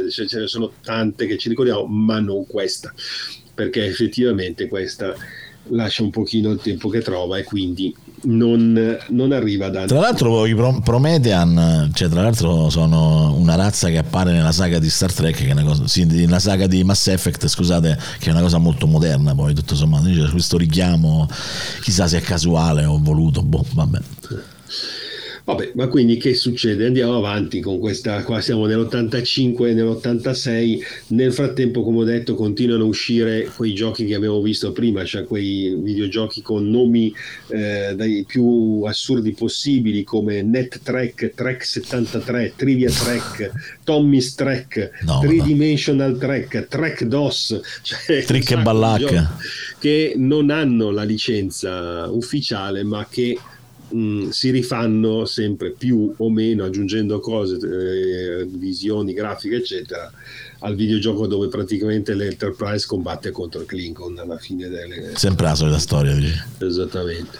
cioè, ce ne sono tante che ci ricordiamo ma non questa perché effettivamente questa lascia un pochino il tempo che trova e quindi non, non arriva da tra l'altro i Promethean cioè tra l'altro sono una razza che appare nella saga di Star Trek che è una cosa sì, nella saga di Mass Effect scusate che è una cosa molto moderna poi tutto sommato. C'è questo richiamo chissà se è casuale o voluto boh vabbè Vabbè, ma quindi che succede? Andiamo avanti con questa, qua siamo nell'85 e nell'86, nel frattempo come ho detto continuano a uscire quei giochi che abbiamo visto prima, cioè quei videogiochi con nomi eh, dai più assurdi possibili come Net Trek, Trek 73, Trivia Trek, Tommy's Trek, no, 3 no. Dimensional Trek, Trek DOS, cioè Trick e Ballacca che non hanno la licenza ufficiale ma che mh, mm, si rifanno sempre più o meno aggiungendo cose, eh, visioni, grafiche, eccetera, al videogioco dove praticamente l'Enterprise combatte contro il Klingon alla fine delle... Sempre la solita storia. Dici. Esattamente.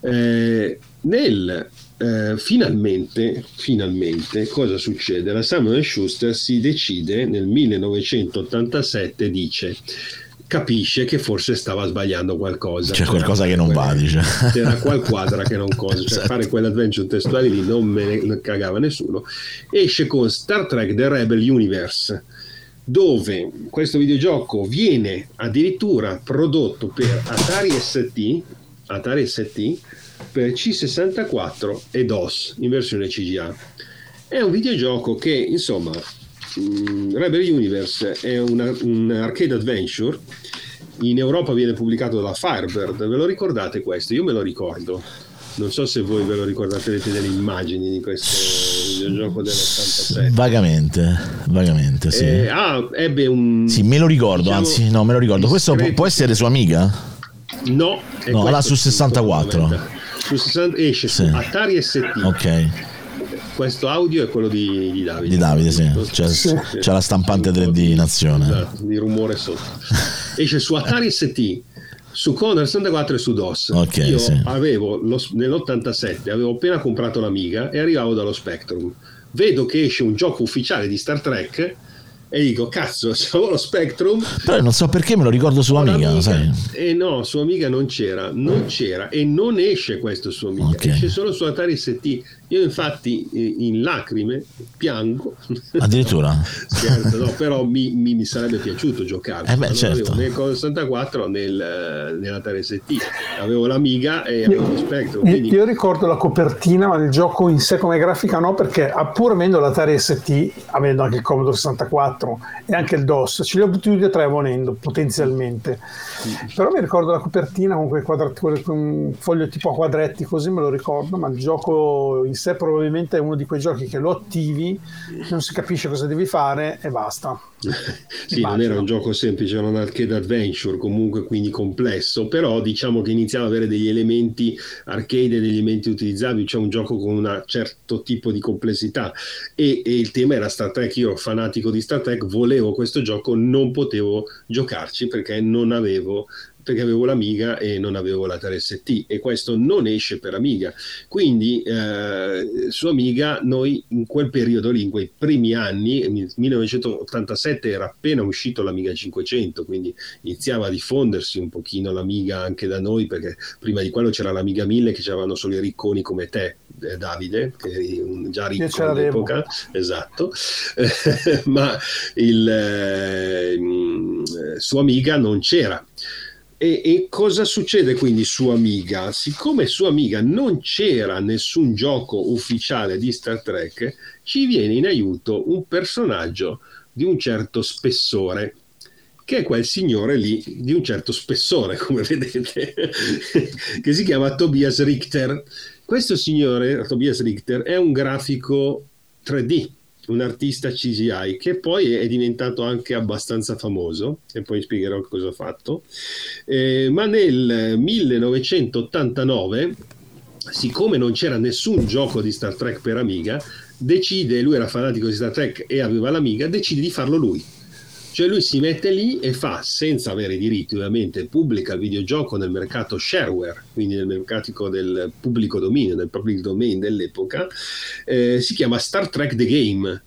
Eh, nel eh, finalmente, finalmente, cosa succede? La Samuel Schuster si decide nel 1987, dice capisce che forse stava sbagliando qualcosa. C'è qualcosa che non va, dice. C'era qualquadra che non cosa, cioè *laughs* Esatto. fare quell'adventure testuale lì non me ne cagava nessuno. Esce con Star Trek The Rebel Universe, dove questo videogioco viene addirittura prodotto per Atari ST, Atari ST per C64 e DOS in versione CGA. È un videogioco che, insomma, mh, Rebel Universe è una- un arcade adventure. In Europa viene pubblicato da Firebird. Ve lo ricordate questo? Io me lo ricordo. Non so se voi ve lo ricordate, avete delle immagini di questo videogioco dell'87. Vagamente, vagamente, sì. Eh, ah, ebbe un. Sì, me lo ricordo, diciamo, anzi, no, me lo ricordo. Questo può, può essere sua amica? No, No, là su il 64. punto fondamentale. Su 60 esce Sì. su Atari ST. Ok, Questo audio è quello di, di Davide. di Davide, sì. C'è, c'è la stampante 3D in azione. Esatto, di rumore sotto. *laughs* Esce su Atari ST, su Commodore 64 e su DOS. Ok, Io sì. avevo lo- nell'87 avevo appena comprato l'Amiga e arrivavo dallo Spectrum. Vedo che esce un gioco ufficiale di Star Trek e dico cazzo, *laughs* c'avevo lo Spectrum Però non so perché me lo ricordo su Amiga, sai. E no, su Amiga non c'era, non c'era e non esce questo su Amiga, Ok. esce solo su Atari ST. Io infatti in lacrime piango. Addirittura. *laughs* Scherzo, no, però mi, mi- mi sarebbe piaciuto giocare. Eh beh, certo. avevo né il Commodore 64 nel, eh, nell'Atari ST, avevo l'Amiga e avevo lo Spectrum. Io, Quindi... io ricordo la copertina, ma il gioco in sé come grafica no, perché pur avendo l'Atari ST, avendo anche il Commodore 64 e anche il DOS, ce li ho tutti e tre volendo potenzialmente. Però mi ricordo la copertina con quei quadrati, quel- con un foglio tipo a quadretti, così me lo ricordo, ma il gioco in probabilmente è uno di quei giochi che lo attivi, non si capisce cosa devi fare e basta. *laughs* Sì, non era un gioco semplice, era un arcade adventure comunque quindi complesso, però diciamo che iniziava ad avere degli elementi arcade degli elementi utilizzabili, cioè un gioco con un certo tipo di complessità e, e il tema era Star Trek, io fanatico di Star Trek, volevo questo gioco, non potevo giocarci perché non avevo perché avevo l'Amiga e non avevo la 3ST e questo non esce per Amiga. Quindi eh, su Amiga noi in quel periodo lì in quei primi anni 1987 era appena uscito l'Amiga 500 quindi iniziava a diffondersi un pochino l'Amiga anche da noi perché prima di quello c'era l'Amiga 1000 che c'erano solo i ricconi come te eh, Davide che eri un- già ricco all'epoca. Esatto. *laughs* Ma il eh, mh, su Amiga non c'era e, e cosa succede quindi su Amiga? Siccome su Amiga non c'era nessun gioco ufficiale di Star Trek, ci viene in aiuto un personaggio di un certo spessore, che è quel signore lì di un certo spessore, *laughs* come vedete, che si chiama Tobias Richter. Questo signore, Tobias Richter, è un grafico 3D, un artista CGI che poi è diventato anche abbastanza famoso e poi spiegherò cosa ha fatto. Eh, ma nel 1989, siccome non c'era nessun gioco di Star Trek per Amiga, decide, lui era fanatico di Star Trek e aveva l'Amiga, decide di farlo lui. Cioè lui si mette lì e fa, senza avere diritti ovviamente, pubblica il videogioco nel mercato shareware, quindi nel mercato del pubblico dominio, del public domain dell'epoca, eh, si chiama Star Trek The Game,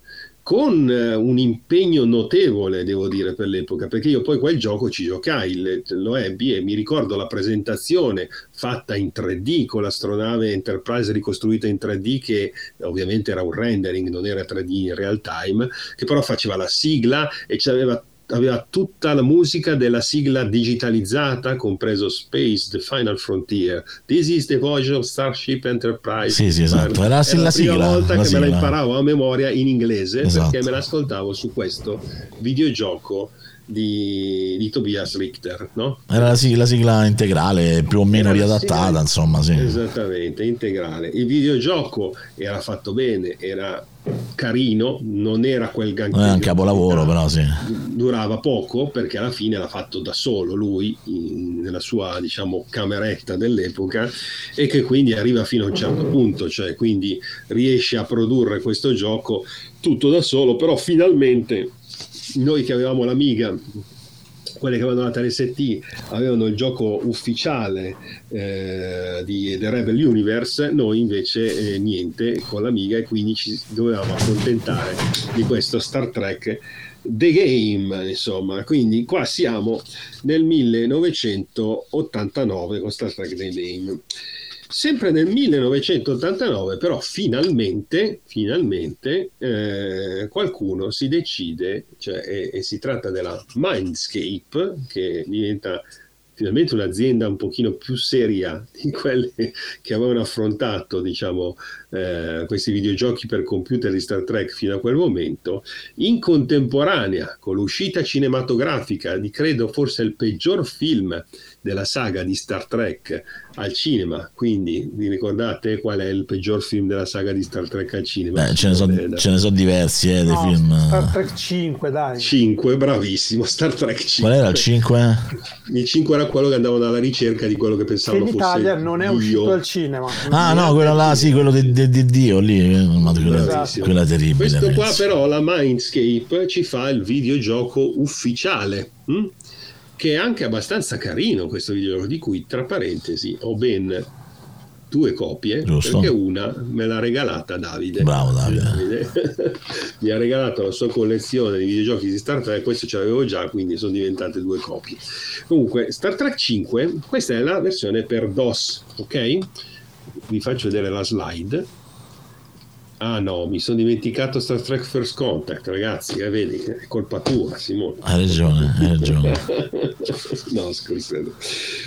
con eh, un impegno notevole, devo dire, per l'epoca, perché io poi quel gioco ci giocai, lo ebbi e mi ricordo la presentazione fatta in 3D con l'astronave Enterprise ricostruita in 3D che ovviamente era un rendering, non era 3D in real time, che però faceva la sigla e c'aveva aveva tutta la musica della sigla digitalizzata, compreso Space, The Final Frontier. This is the voyage of Starship Enterprise. Sì, sì, esatto. Era la- Era la la prima sigla, volta la che me la sigla. imparavo a memoria in inglese Esatto. perché me l'ascoltavo su questo videogioco di, di Tobias Richter, no? Era la sigla, la sigla integrale, più o meno Era riadattata, insomma, sì. Esattamente, integrale. Il videogioco era fatto bene, era carino, non era quel ganchino. Non è un capolavoro, però sì. Durava poco perché alla fine l'ha fatto da solo lui in- nella sua diciamo cameretta dell'epoca e che quindi arriva fino a un certo punto, cioè quindi riesce a produrre questo gioco tutto da solo, però finalmente noi che avevamo l'Amiga quelle che avevano la 3ST avevano il gioco ufficiale eh, di The Rebel Universe, noi invece eh, niente con l'Amiga e quindi ci dovevamo accontentare di questo Star Trek The Game, insomma, quindi qua siamo nel 1989 con Star Trek The Game. Sempre nel 1989, però, finalmente, finalmente eh, qualcuno si decide, cioè, e, e si tratta della Mindscape, che diventa finalmente un'azienda un pochino più seria di quelle che avevano affrontato diciamo, eh, questi videogiochi per computer di Star Trek fino a quel momento, in contemporanea con l'uscita cinematografica di credo forse il peggior film della saga di Star Trek al cinema. Quindi vi ricordate qual è il peggior film della saga di Star Trek al cinema? Beh, ce, ne so, ce ne so diversi eh, dei No, film. Star Trek 5, dai. 5, bravissimo, Star Trek 5. Qual era il 5? Il 5 era quello che andavano alla ricerca di quello che Che pensavano in fosse Italia non è uscito al cinema. Ah, no, quello là, sì, quello di, di- di Dio lì. eh, Quella, Bravissimo. quella terribile. Questo qua però, la Mindscape, ci fa il videogioco ufficiale, hm? che è anche abbastanza carino questo videogioco, di cui tra parentesi ho ben due copie, Giusto. perché una me l'ha regalata Davide. Bravo, Davide. Davide. *laughs* Mi ha regalato la sua collezione di videogiochi di Star Trek, questo ce l'avevo già, quindi sono diventate due copie. Comunque, Star Trek 5, questa è la versione per DOS, ok? Vi faccio vedere la slide. Ah no, mi sono dimenticato Star Trek First Contact, ragazzi, eh, vedi, è colpa tua, Simone. Hai ragione, hai ragione. *laughs* no, scusa.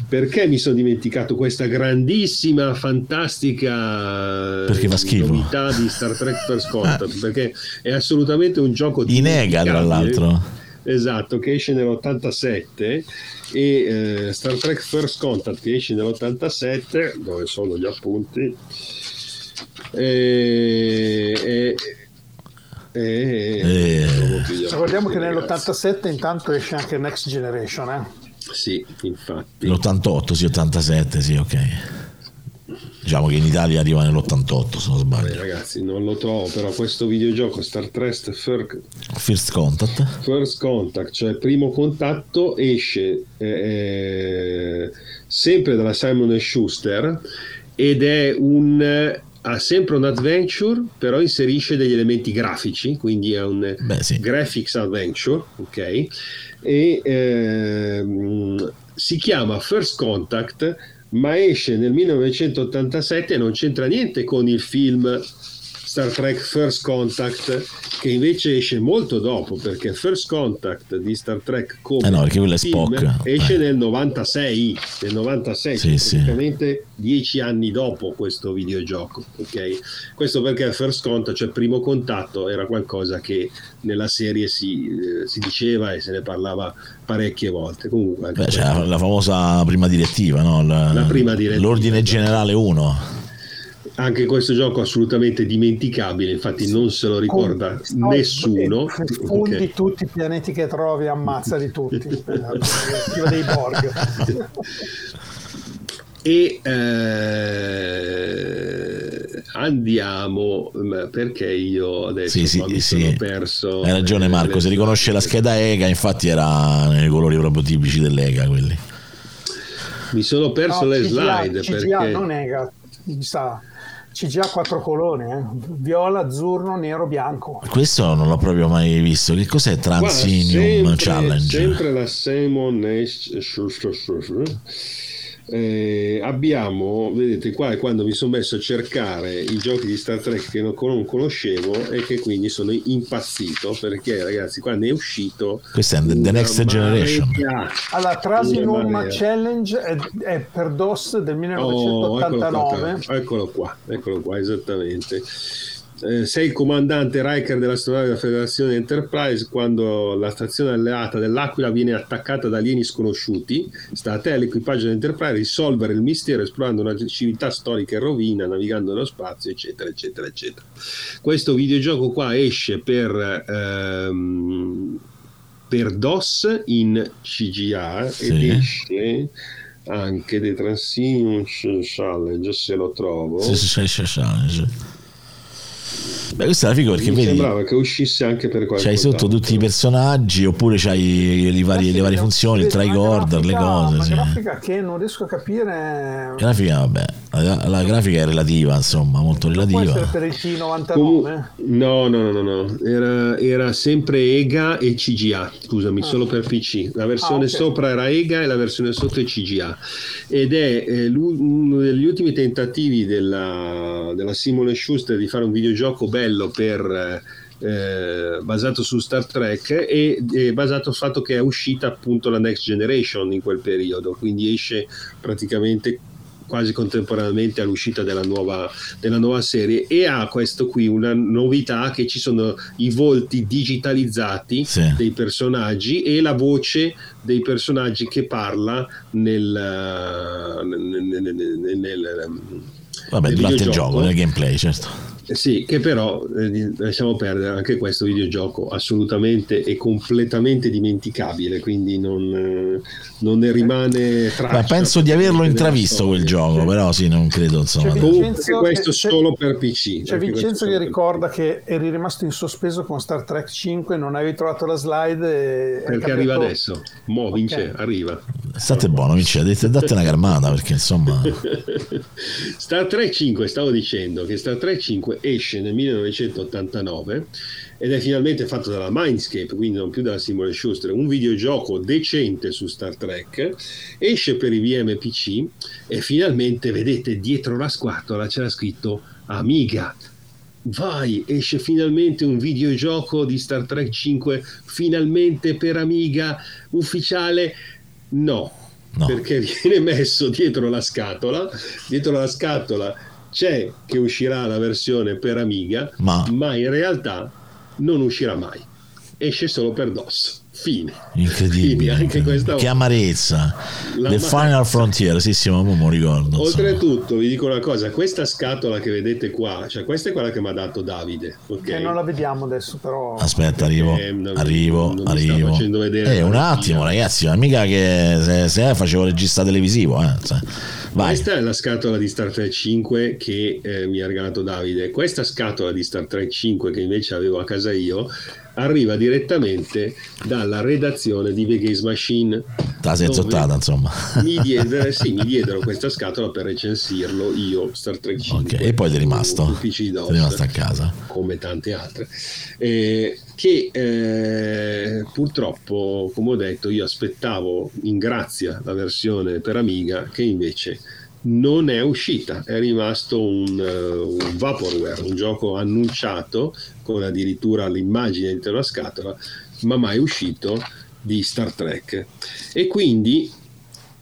Perché mi sono dimenticato questa grandissima, fantastica Perché fa schifo. novità di Star Trek First Contact? *laughs* perché è assolutamente un gioco In EGA, tra l'altro. Esatto, che esce nell'87 e eh, Star Trek First Contact che esce nell'87, dove sono gli appunti? E, e, e- Eh. Ricordiamo che appunti, ragazzi. nell'87 intanto esce anche Next Generation, eh? Sì, infatti. L'88, sì, 87, sì, ok. Diciamo che in Italia arriva nell'88, se non Eh, sbaglio. ragazzi, non lo trovo, però questo videogioco Star Trek Fir- First Contact. First Contact, cioè primo contatto, esce eh, sempre dalla Simon Schuster ed è un ha sempre un adventure, però inserisce degli elementi grafici, quindi è un Beh, sì. graphics adventure, ok? E ehm, si chiama First Contact, ma esce nel 1987 e non c'entra niente con il film Star Trek First Contact, che invece esce molto dopo, perché First Contact di Star Trek come Eh no, perché film Spock. esce Eh. nel 96, nel 96, Sì, cioè sì. praticamente dieci anni dopo questo videogioco. ok? Questo perché First Contact, cioè primo contatto, era qualcosa che nella serie si, eh, si diceva e se ne parlava parecchie volte. Comunque, Beh, c'è questo- la, famosa prima direttiva, no? La- La prima direttiva, L'ordine generale 1. Anche questo gioco è assolutamente dimenticabile, infatti non se lo ricorda No, nessuno. eh, Fondi Ok. tutti i pianeti che trovi, ammazzali tutti. Eh, *laughs* la direttiva dei Borg. *laughs* E eh, andiamo perché io adesso Sì, sì, mi sì. sono perso. Hai ragione eh, Marco, le- se riconosce la scheda EGA, infatti era nei colori proprio tipici dell'EGA quelli. Mi sono perso No, le CGA, slide CGA perché non è mi sa CGA quattro colori eh. viola, azzurro, nero, bianco Questo non l'ho proprio mai visto. Che cos'è Transinium sempre- Challenge? Sempre la Simon Nash- eh, abbiamo, vedete qua è quando mi sono messo a cercare i giochi di Star Trek che non, non conoscevo e che quindi sono impazzito perché ragazzi qua ne è uscito Questa è The Next Generation. marea. allora Trasinum Una marea. Challenge è, è per DOS del Oh, eccolo qua, 1989 eccolo qua, eccolo qua, esattamente. Eh, sei il comandante Riker dell'astronave della Federazione Enterprise quando la stazione alleata dell'Aquila viene attaccata da alieni sconosciuti. Sta a te all'equipaggio dell'Enterprise risolvere il mistero esplorando una civiltà storica in rovina, navigando nello spazio, eccetera, eccetera, eccetera. Questo videogioco qua esce per... ehm, per DOS in CGA Sì. ed esce anche The Transinium Challenge se lo trovo sì, sì, sì, Challenge. Beh, questa è la figa perché mi vedi, sembrava che uscisse anche per qualche c'hai sotto tutti i personaggi oppure c'hai le varie, le varie funzioni, il tricorder, le cose. una Sì. grafica che non riesco a capire Grafica, vabbè. La, la grafica è relativa, insomma, molto Può essere relativa. per il T99? Comu- no, no, no, no, no. Era, era sempre EGA e CGA, scusami, solo per PC. La versione Ah, ok. sopra era EGA e la versione sotto è CGA. Ed è eh, uno degli ultimi tentativi della, della Simone Schuster di fare un videogioco bello per... eh, basato su Star Trek e, e basato sul fatto che è uscita appunto la Next Generation in quel periodo, quindi esce praticamente quasi contemporaneamente all'uscita della nuova, della nuova serie e ha questo qui una novità che ci sono i volti digitalizzati Sì. dei personaggi e la voce dei personaggi che parla nel, eh, nel, nel- nel- Vabbè, durante il gioco, nel gameplay, certo. Eh Sì, che però eh, lasciamo perdere anche questo videogioco assolutamente e completamente dimenticabile, quindi non, eh, non ne rimane traccia. Ma penso di averlo intravisto quel gioco, però sì, non credo, insomma. C'è Vincenzo questo che- c'è- solo per PC. C'è Vincenzo che ricorda che eri rimasto in sospeso con Star Trek 5, non avevi trovato la slide e Perché arriva adesso. Mo vince, Ok. arriva. State buono, Vince, date, una *laughs* carmata, perché insomma... Star Trek 5, stavo dicendo che Star Trek 5 esce nel 1989 ed è finalmente fatto dalla Mindscape, quindi non più dalla Simone Schuster, un videogioco decente su Star Trek, esce per i VMPC e finalmente vedete dietro la scatola c'era scritto Amiga. Vai, esce finalmente un videogioco di Star Trek 5, finalmente per Amiga ufficiale. No, No. perché viene messo dietro la scatola, dietro la scatola c'è che uscirà la versione per Amiga, Ma- in realtà non uscirà mai, esce solo per DOS. Fine. Incredibile. anche questa Che amarezza. La The ma- Final Frontier, sì, sì, ma lo ricordo. Oltretutto, vi dico una cosa: questa scatola che vedete qua, cioè questa è quella che mi ha dato Davide. ok? che non la vediamo adesso, però Aspetta, arrivo, Eh, non- arrivo, non arrivo. facendo vedere Eh, un attimo, ragazzi, ma mica che se, se facevo regista televisivo, eh. Vai. Questa è la scatola di Star Trek 5 che eh, mi ha regalato Davide. Questa scatola di Star Trek 5 che invece avevo a casa io arriva direttamente dalla redazione di The Games Machine. La sei dove zottata, insomma. Mi, diedero, *laughs* sì, mi diedero questa scatola per recensirlo io, Star Trek 5. Ok, e poi è rimasto? Sei rimasto a casa. come tante altre, eh, che eh, purtroppo, come ho detto, io aspettavo in grazia la versione per Amiga che invece non è uscita, è rimasto un, eh, un vaporware, un gioco annunciato con addirittura l'immagine dentro la scatola, ma mai uscito di Star Trek. E quindi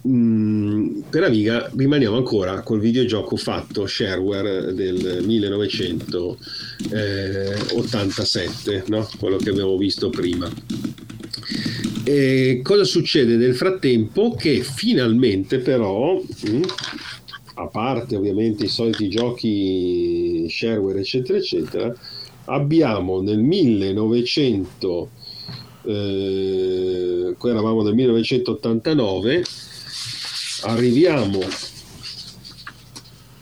Mm, per Amiga rimaniamo ancora col videogioco fatto shareware del 1987, no? quello che abbiamo visto prima. E cosa succede nel frattempo? Che finalmente però, mm, a parte ovviamente i soliti giochi shareware eccetera eccetera, abbiamo nel 1900 eh, qui eravamo nel 1989 arriviamo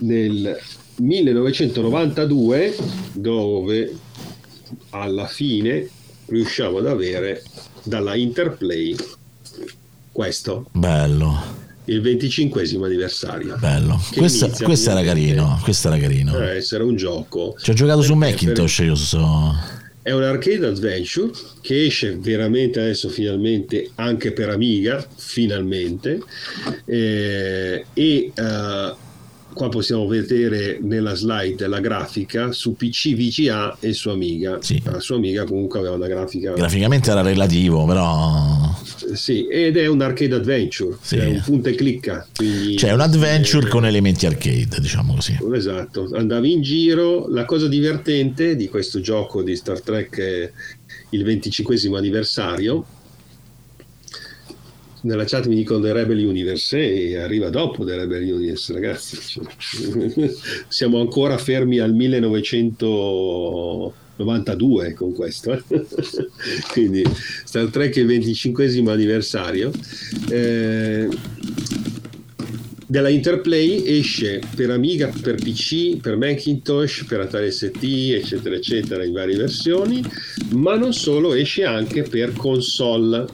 nel 1992 dove alla fine riusciamo ad avere dalla Interplay questo. Bello, il 25 anniversario. Bello. Che Questo, era carino, questo era carino. essere un gioco. Ci ho giocato su Macintosh io so... È un arcade adventure che esce veramente adesso finalmente anche per Amiga, finalmente, eh, e eh, qua possiamo vedere nella slide la grafica su PC VGA e su Amiga. Sì. La sua Amiga comunque aveva una grafica... Graficamente era relativo, però... Sì, ed è un arcade adventure, Sì. è un punta e clicca. Cioè un adventure eh, con elementi arcade, diciamo così. Esatto, andavi in giro. La cosa divertente di questo gioco di Star Trek è il 25 anniversario. Nella chat mi dicono The Rebel Universe e arriva dopo The Rebel Universe, ragazzi. *laughs* Siamo ancora fermi al 1992 con questo. eh. *laughs* Quindi Star Trek è il 25 anniversario. Eh, della Interplay esce per Amiga, per PC, per Macintosh, per Atari ST, eccetera, eccetera, in varie versioni, ma non solo, esce anche per console.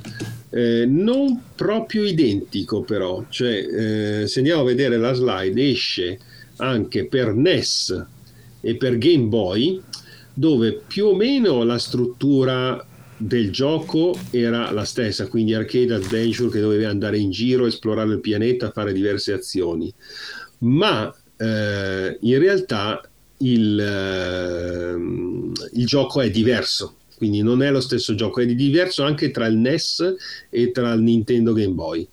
Eh, non proprio identico però, cioè eh, se andiamo a vedere la slide esce anche per NES e per Game Boy, dove più o meno la struttura del gioco era la stessa, quindi arcade adventure che doveva andare in giro, esplorare il pianeta, fare diverse azioni. Ma eh, in realtà il, eh, il gioco è diverso, quindi non è lo stesso gioco, è diverso anche tra il NES e tra il Nintendo Game Boy.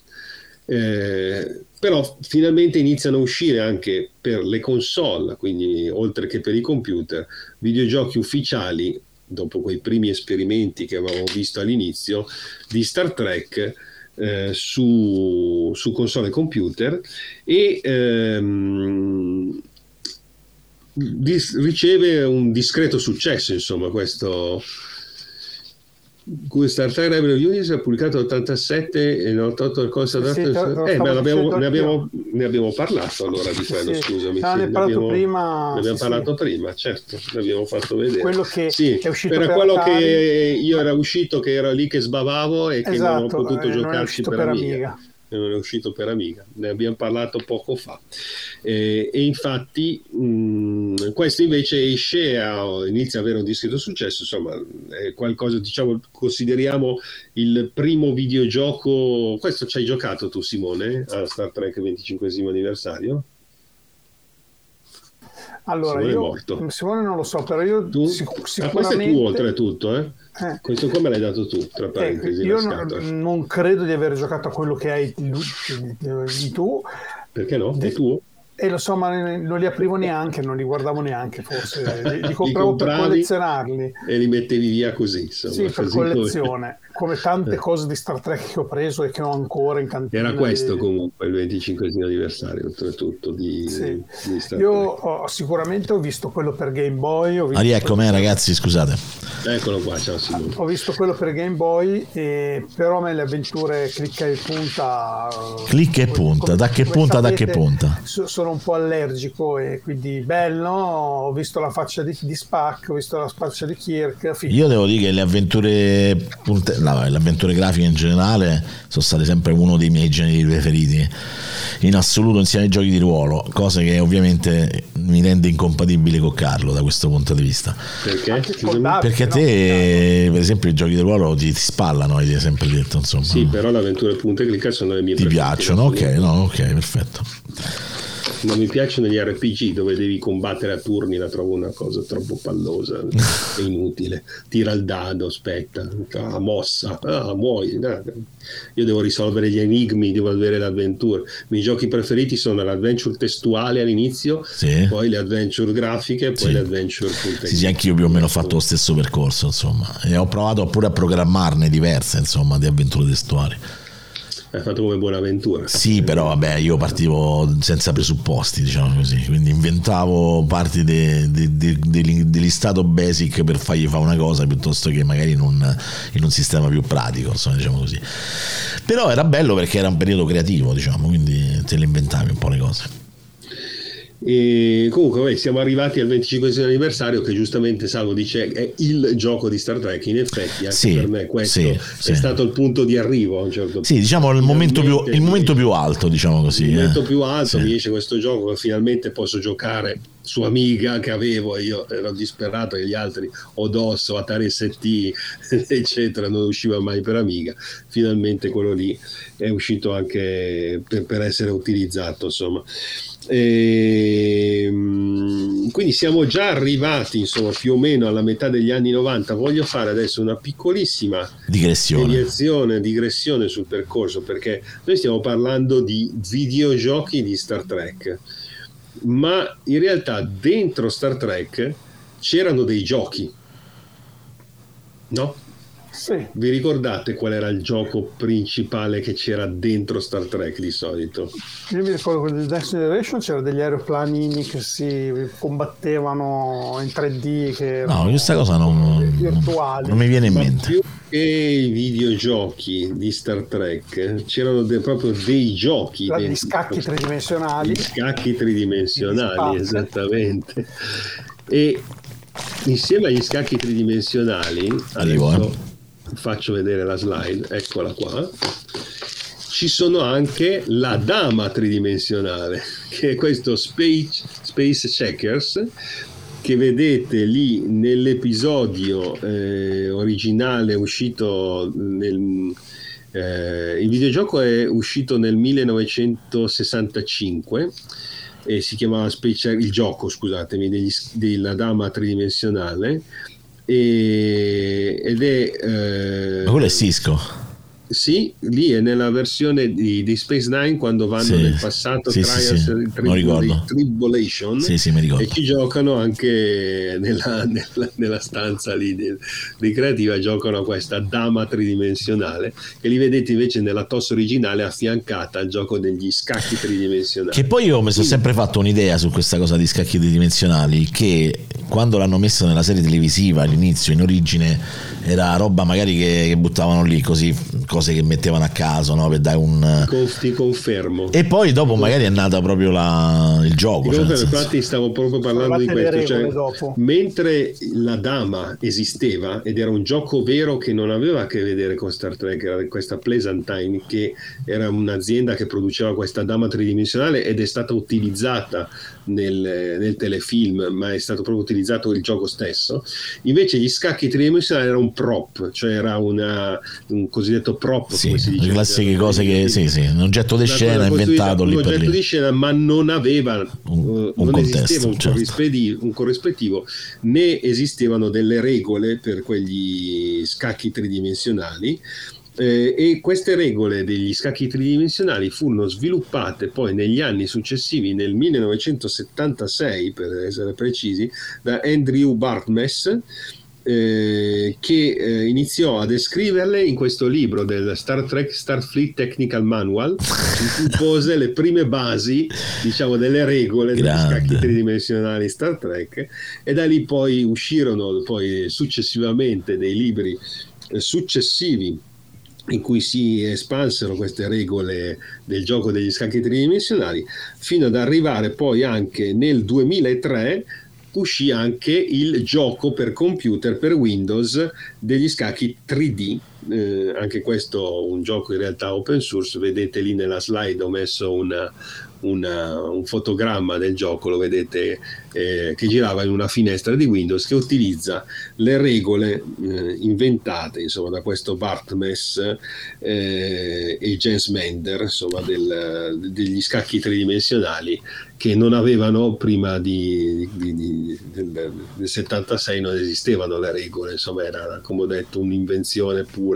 Eh, però finalmente iniziano a uscire anche per le console, quindi oltre che per i computer, videogiochi ufficiali, dopo quei primi esperimenti che avevamo visto all'inizio, di Star Trek eh, su, su, console e computer e ehm, dis- riceve un discreto successo, insomma, questo Star Trek Rebel Union è pubblicato nell'87 e nell'88 il cosa Sì, eh, beh, abbiamo, ne, abbiamo, ne abbiamo parlato allora di quello, Sì. scusami. Ah, sì, ne abbiamo, prima, ne abbiamo sì, parlato sì. prima, certo, l'abbiamo fatto vedere. Quello che Sì, è uscito era per quello Atari. che io era uscito, che era lì che sbavavo e che non ho Esatto, potuto eh, non giocarci uscito per, per Amiga. Amiga. Non è uscito per Amiga, ne abbiamo parlato poco fa. Eh, e infatti mh, questo invece esce, a, inizia ad avere un discreto successo, insomma è qualcosa, diciamo, consideriamo il primo videogioco, questo ci hai giocato tu Simone, a Star Trek 25 anniversario? Allora, Simone è io morto. Simone non lo so, però io Tu? sic- sicuramente... questo è tuo oltretutto, eh? Eh. Questo come l'hai dato tu, tra Eh, parentesi, io la non, non credo di aver giocato a quello che hai lu- di tu Perché no? È tuo? E lo so ma non li aprivo neanche non li guardavo neanche forse *laughs* li, li Li compravo per compravi collezionarli e li mettevi via così, insomma. sì per così come- collezione come tante cose di Star Trek che ho preso e che ho ancora in cantina Era questo di- comunque il 25 anniversario, oltretutto, di, Sì. di Star io Trek. ho- sicuramente ho visto quello per Game Boy ho visto, Ah, rieccomi ragazzi, scusate. Eccolo qua, ciao Simone. ho visto quello per Game Boy e però a me le avventure clicca e punta eh, Clicca e punta, come- da che punta, da sapete, che punta? so- sono un po' allergico e quindi bello ho visto la faccia di, di Spack ho visto la faccia di Kirk figo. Io devo dire che le avventure, punte- no, le avventure grafiche in generale sono state sempre uno dei miei generi preferiti in assoluto insieme ai giochi di ruolo, cosa che ovviamente mi rende incompatibile con Carlo da questo punto di vista. Perché? Perché a no? te, per esempio, i giochi di ruolo ti, ti spallano, hai sempre detto, insomma. Sì, però le avventure punte e clicca sono le mie ti preferite. piacciono, ok, no, ok, perfetto. Non mi piacciono gli RPG dove devi combattere a turni, la trovo una cosa troppo pallosa *laughs* e inutile. Tira il dado, aspetta, ah, mossa, ah, muoio. no. Io devo risolvere gli enigmi, devo avere l'avventura. I miei giochi preferiti sono l'adventure testuale all'inizio, Sì. poi le adventure grafiche, poi Sì. le adventure e Sì, sì, anch'io più o meno ho fatto lo stesso percorso, insomma, e ho provato pure a programmarne diverse, insomma, di avventure testuali. Hai fatto come Buonaventura. Sì, però vabbè, io partivo senza presupposti, diciamo così, quindi inventavo parti de- de- de- de- dell'istato basic per fargli fare una cosa piuttosto che magari in un, in un sistema più pratico, insomma, diciamo così. Però era bello perché era un periodo creativo, diciamo, quindi te le inventavi un po' le cose. E comunque vabbè, siamo arrivati al 25 anniversario che giustamente Salvo dice è il gioco di Star Trek in effetti anche Sì, per me questo sì, è sì. stato il punto di arrivo a un certo punto Sì, diciamo il momento più, il momento più alto, diciamo così. il momento eh. più alto mi esce questo gioco che finalmente posso giocare su Amiga che avevo io ero disperato che gli altri Odosso, Atari ST *laughs* eccetera non usciva mai per Amiga finalmente quello lì è uscito anche per, per essere utilizzato insomma Ehm, quindi siamo già arrivati insomma più o meno alla metà degli anni 90 voglio fare adesso una piccolissima Digressione. digressione sul percorso perché noi stiamo parlando di videogiochi di Star Trek ma in realtà dentro Star Trek c'erano dei giochi no? Sì. Vi ricordate qual era il gioco principale che c'era dentro Star Trek di solito? Io mi ricordo quello del Next Generation c'erano degli aeroplanini che si combattevano in 3D che No, questa cosa non, virtuali. non mi viene in mente. più che i videogiochi di Star Trek c'erano de- proprio dei giochi Gli dentro. scacchi tridimensionali. Gli scacchi tridimensionali, esattamente. E insieme agli scacchi tridimensionali, Arrivo, adesso faccio vedere la slide, eccola qua. ci sono anche la dama tridimensionale, *laughs* che è questo Space, Space Checkers, che vedete lì nell'episodio eh, originale uscito nel... Eh, il videogioco è uscito nel 1965 e si chiamava Space, il gioco, scusatemi, degli, della dama tridimensionale e, ed è... Eh, quello è Cisco. Sì, lì è nella versione di, di Space Nine quando vanno sì, nel passato sì, Trials sì, sì. Tribulation e ci giocano anche nella, *laughs* nella, nella stanza lì di, di, creativa giocano a questa dama tridimensionale che li vedete invece nella TOS originale affiancata al gioco degli scacchi tridimensionali. Che poi io mi sono sempre fatto un'idea su questa cosa di scacchi tridimensionali che quando l'hanno messo nella serie televisiva all'inizio in origine era roba magari che, che buttavano lì così cose che mettevano a caso no? per dare un ti confermo. E poi dopo magari è nata proprio la... il gioco cioè, senso... infatti stavo proprio parlando di questo cioè, mentre la dama esisteva ed era un gioco vero che non aveva a che vedere con Star Trek era questa Pleasantine che era un'azienda che produceva questa dama tridimensionale ed è stata utilizzata nel, nel telefilm ma è stato proprio utilizzato il gioco stesso. Invece gli scacchi tridimensionali era un prop cioè era una, un cosiddetto prop, sì, si dice. Le classiche cose che, sì, sì, un oggetto di scena inventato lì Un oggetto di scena, ma non aveva, un, uh, un non contesto, un, certo. corrispettivo, un corrispettivo, né esistevano delle regole per quegli scacchi tridimensionali. Eh, e queste regole degli scacchi tridimensionali furono sviluppate poi negli anni successivi, nel 1976 per essere precisi, da Andrew Bartmess, eh, che eh, iniziò a descriverle in questo libro del Star Trek Starfleet Technical Manual in cui *laughs* pose le prime basi diciamo delle regole degli scacchi tridimensionali Star Trek e da lì poi uscirono poi successivamente dei libri eh, successivi in cui si espansero queste regole del gioco degli scacchi tridimensionali fino ad arrivare poi anche nel 2003 uscì anche il gioco per computer per Windows degli scacchi 3D. Eh, anche questo un gioco in realtà open source. Vedete lì nella slide ho messo una, una, un fotogramma del gioco, lo vedete, eh, che girava in una finestra di Windows che utilizza le regole eh, inventate insomma, da questo Bartmess eh, e Jens Mender insomma, del, degli scacchi tridimensionali che non avevano prima di, di, di, del, del, 76 non esistevano le regole, insomma era come ho detto un'invenzione pura,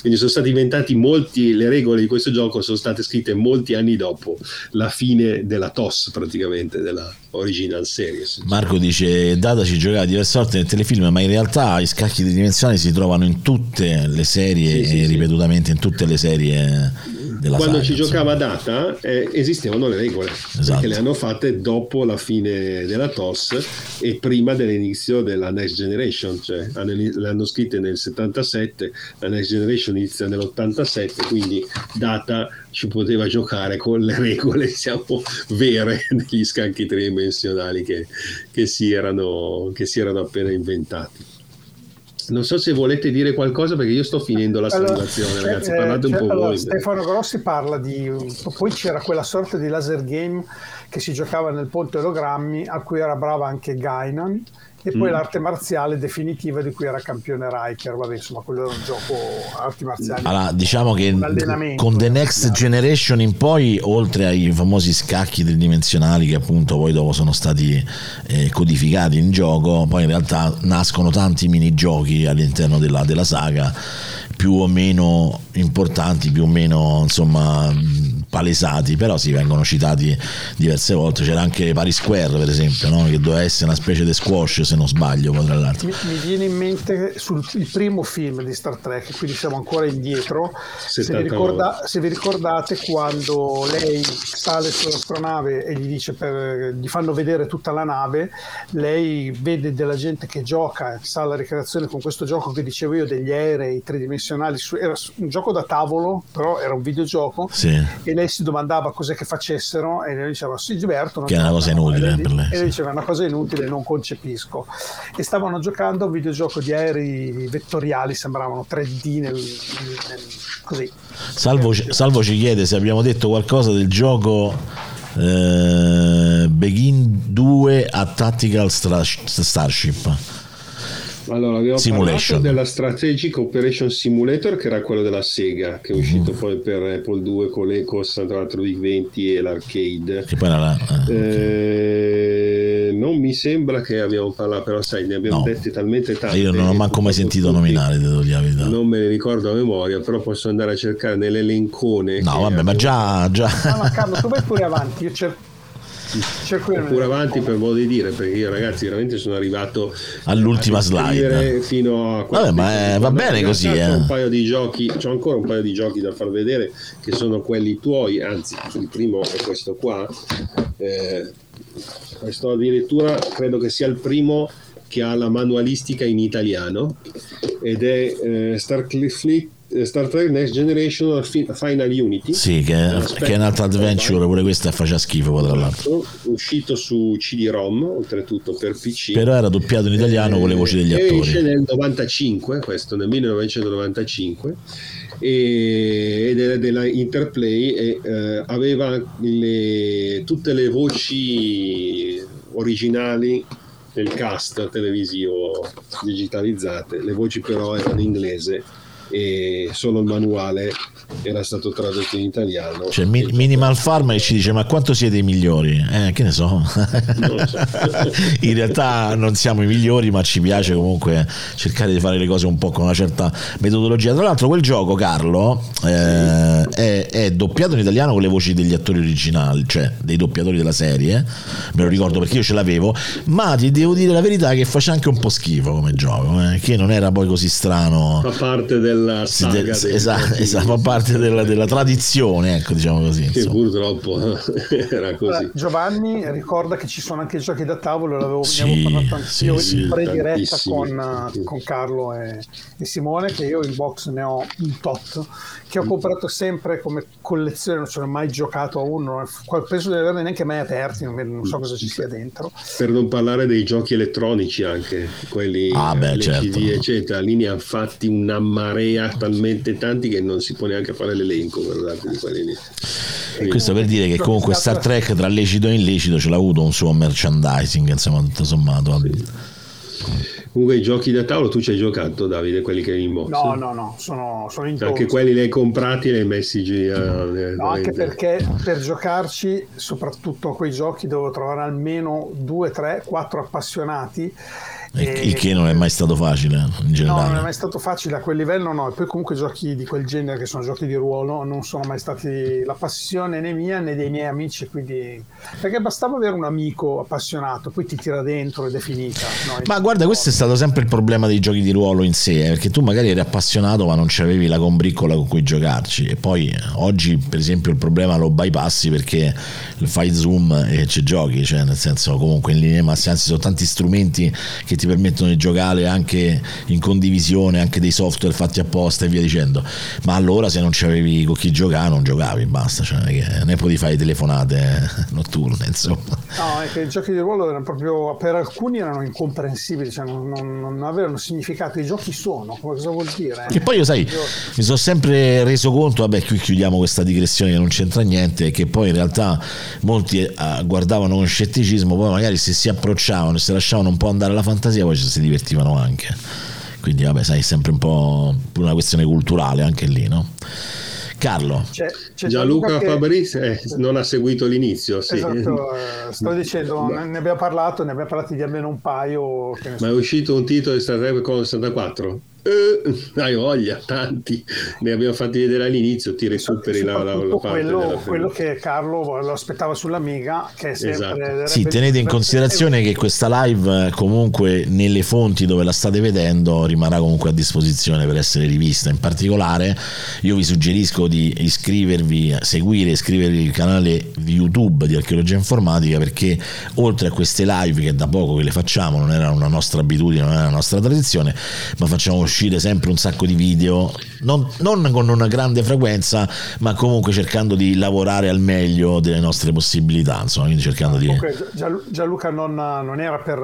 quindi sono stati inventati molti, le regole di questo gioco sono state scritte molti anni dopo la fine della TOS praticamente, della original series. Marco dice Data ci giocava diverse volte nel telefilm, ma in realtà i scacchi tridimensionali si trovano in tutte le serie Sì, e sì. ripetutamente in tutte le serie della Quando saga, ci insomma. giocava Data eh, esistevano le regole, Esatto. perché le hanno fatte dopo la fine della TOS e prima dell'inizio della Next Generation, cioè le hanno scritte nel 77, la Next Generation inizia nell'87, quindi Data ci poteva giocare con le regole *laughs* diciamo, vere *laughs* degli scacchi tridimensionali che, che si erano, che si erano appena inventati. Non so se volete dire qualcosa perché io sto finendo la Allora, simulazione, ragazzi. eh, Parlate un po' allora, voi. Stefano Grossi parla di. Poi c'era quella sorta di laser game che si giocava nel ponte ologrammi, a cui era brava anche Gainan, e poi Mm. l'arte marziale definitiva di cui era campione Riker. Vabbè, insomma, quello era un gioco arti marziali. Allora, diciamo che con The eh, Next. Generation in poi, oltre ai famosi scacchi tridimensionali che appunto poi dopo sono stati eh, codificati in gioco, poi in realtà nascono tanti minigiochi all'interno della, della saga, più o meno importanti, più o meno insomma palesati, però si vengono citati diverse volte. C'era anche Paris Square, per esempio, no? che doveva essere una specie di squash, se non sbaglio, poi tra l'altro. Mi, mi viene in mente sul il primo film di Star Trek, quindi siamo ancora indietro. Se vi, 79. ricorda- se vi ricordate quando lei sale sull'astronave e gli dice per- gli fanno vedere tutta la nave, lei vede della gente che gioca, sa alla ricreazione con questo gioco che dicevo io degli aerei tridimensionali, era un gioco da tavolo, però era un videogioco Sì. e lei lei si domandava cos'è che facessero e lei diceva si divertono. Che è una cosa giocano." inutile E per lei, e lei diceva una cosa inutile, non concepisco. E stavano giocando a un videogioco di aerei vettoriali, sembravano 3D nel, nel- così. Salvo, Salvo ci chiede se abbiamo detto qualcosa del gioco eh, Begin 2 a Tactical Starship. Allora, abbiamo Simulation. parlato della Strategic Operation Simulator, che era quello della Sega, che è uscito Mhm. poi per Apple 2 con l'Eco 64 bit 20 e l'arcade. Che poi era la- eh. Eh, non mi sembra che abbiamo parlato, però sai, ne abbiamo No. dette talmente tante. Io non ho manco mai sentito nominare, devo dire la. Non me ne ricordo a memoria, però posso andare a cercare nell'elencone. No, vabbè, ma abbiamo- già, già. No, ma Carlo, tu vai pure avanti, io cer- cerco pure avanti per modo di dire perché io ragazzi veramente sono arrivato All'ultima slide. fino a Vabbè, ma, eh, va bene così, eh. un paio di giochi c'ho ancora un paio di giochi da far vedere che sono quelli tuoi anzi il primo è questo qua Eh, questo addirittura credo che sia il primo che ha la manualistica in italiano ed è eh, Star, Fleet, eh, Star Trek Next Generation Fi- Final Unity. Sì, che, che è un'altra adventure, pure questa faccia schifo, tra l'altro. uscito su CD-ROM oltretutto per PC Però era doppiato in italiano con le voci degli Eh, esce attori. nel 95 questo nel 1995 e- ed era della Interplay e eh, aveva le- tutte le voci originali del cast televisivo digitalizzate. Le voci però erano in inglese e solo il manuale era stato tradotto in italiano C'è Mi- Minimal Farm che ci dice: Ma quanto siete i migliori? Eh, che ne so. So. *laughs* In realtà non siamo i migliori, ma ci piace comunque cercare di fare le cose un po' con una certa metodologia. Tra l'altro, quel gioco, Carlo, eh, è, è doppiato in italiano con le voci degli attori originali, cioè dei doppiatori della serie. Me lo ricordo perché io ce l'avevo. Ma ti devo dire la verità che faceva anche un po' schifo come gioco, eh, che non era poi così strano. fa parte della Sì, saga de- dei esatto, esatto, fa parte della, della tradizione, ecco, diciamo così. che insomma. purtroppo *laughs* era così Allora, Giovanni ricorda che ci sono anche giochi da tavolo, l'avevo, Sì, parlato anch'io sì, sì, in prediretta tantissimi. con, eh, con Carlo e, e Simone, che io in box ne ho un tot, che ho comprato sempre come collezione, non sono mai giocato a uno, penso di averli neanche mai aperti, non, so cosa ci sia dentro. per non parlare dei giochi elettronici anche quelli Ah, beh, le certo. CD eccetera lì ne hanno fatti una marea talmente tanti che non si può neanche fare l'elenco guardate di lì Quindi, Questo per dire che comunque Star Trek tra lecito e illecito ce l'ha avuto un suo merchandising, insomma, tutto sommato. comunque i giochi da tavolo tu ci hai giocato Davide quelli che hai in box No, no, no, sono, sono in anche quelli li hai comprati e li hai messi giù eh, No, anche perché per giocarci, soprattutto a quei giochi, devo trovare almeno due, tre, quattro appassionati. Il, E- il che non è mai stato facile in No, non è generale. mai stato facile a quel livello, no. E poi comunque giochi di quel genere che sono giochi di ruolo non sono mai stati la passione né mia né dei miei amici, quindi... Perché bastava avere un amico appassionato, poi ti tira dentro ed è finita. no? Ma guarda, questo è stato sempre il problema dei giochi di ruolo in sé, eh, perché tu magari eri appassionato ma non c'avevi la combriccola con cui giocarci e poi eh, oggi per esempio il problema lo bypassi perché fai zoom e ci giochi, cioè nel senso comunque in linea massima, anzi sono tanti strumenti che ti permettono di giocare anche in condivisione, anche dei software fatti apposta e via dicendo, ma allora se non c'avevi con chi giocare non giocavi, basta, cioè non è che ne potevi fare telefonate eh, notturne, insomma. No, è che i giochi di ruolo erano proprio, per alcuni erano incomprensibili, cioè non, non- non avevano significato. I giochi sono, cosa vuol dire? Che poi io sai, mi sono sempre reso conto, vabbè qui chiudiamo questa digressione che non c'entra niente, che poi in realtà molti eh, guardavano con scetticismo, poi magari se si approcciavano e si lasciavano un po' andare alla fantasia poi ci si divertivano anche. Quindi vabbè, sai, è sempre un po' pure una questione culturale anche lì, no? Carlo, C'è, c'è Gianluca che- Fabris eh, non ha seguito l'inizio sì. Esatto, eh, sto dicendo, ne ne abbiamo parlato, ne abbiamo parlato di almeno un paio. Che ne so. Ma è uscito un titolo di Star Trek con 64? Eh, hai voglia, tanti. Ne abbiamo fatti vedere all'inizio, ti recuperi la, la, la quello, della quello che Carlo lo aspettava sull'Amiga, che è sempre... Esatto. Sì, tenete in considerazione che questa live eh, comunque nelle fonti dove la state vedendo rimarrà comunque a disposizione per essere rivista. In particolare io vi suggerisco di iscrivervi, seguire e iscrivervi al canale di YouTube di Archeologia Informatica perché oltre a queste live che da poco che le facciamo, non era una nostra abitudine, non era una nostra tradizione, ma facciamo uscire sempre un sacco di video, non, non con una grande frequenza, ma comunque cercando di lavorare al meglio delle nostre possibilità, insomma, quindi cercando di... Comunque, Gianlu- Gianluca non, non era per,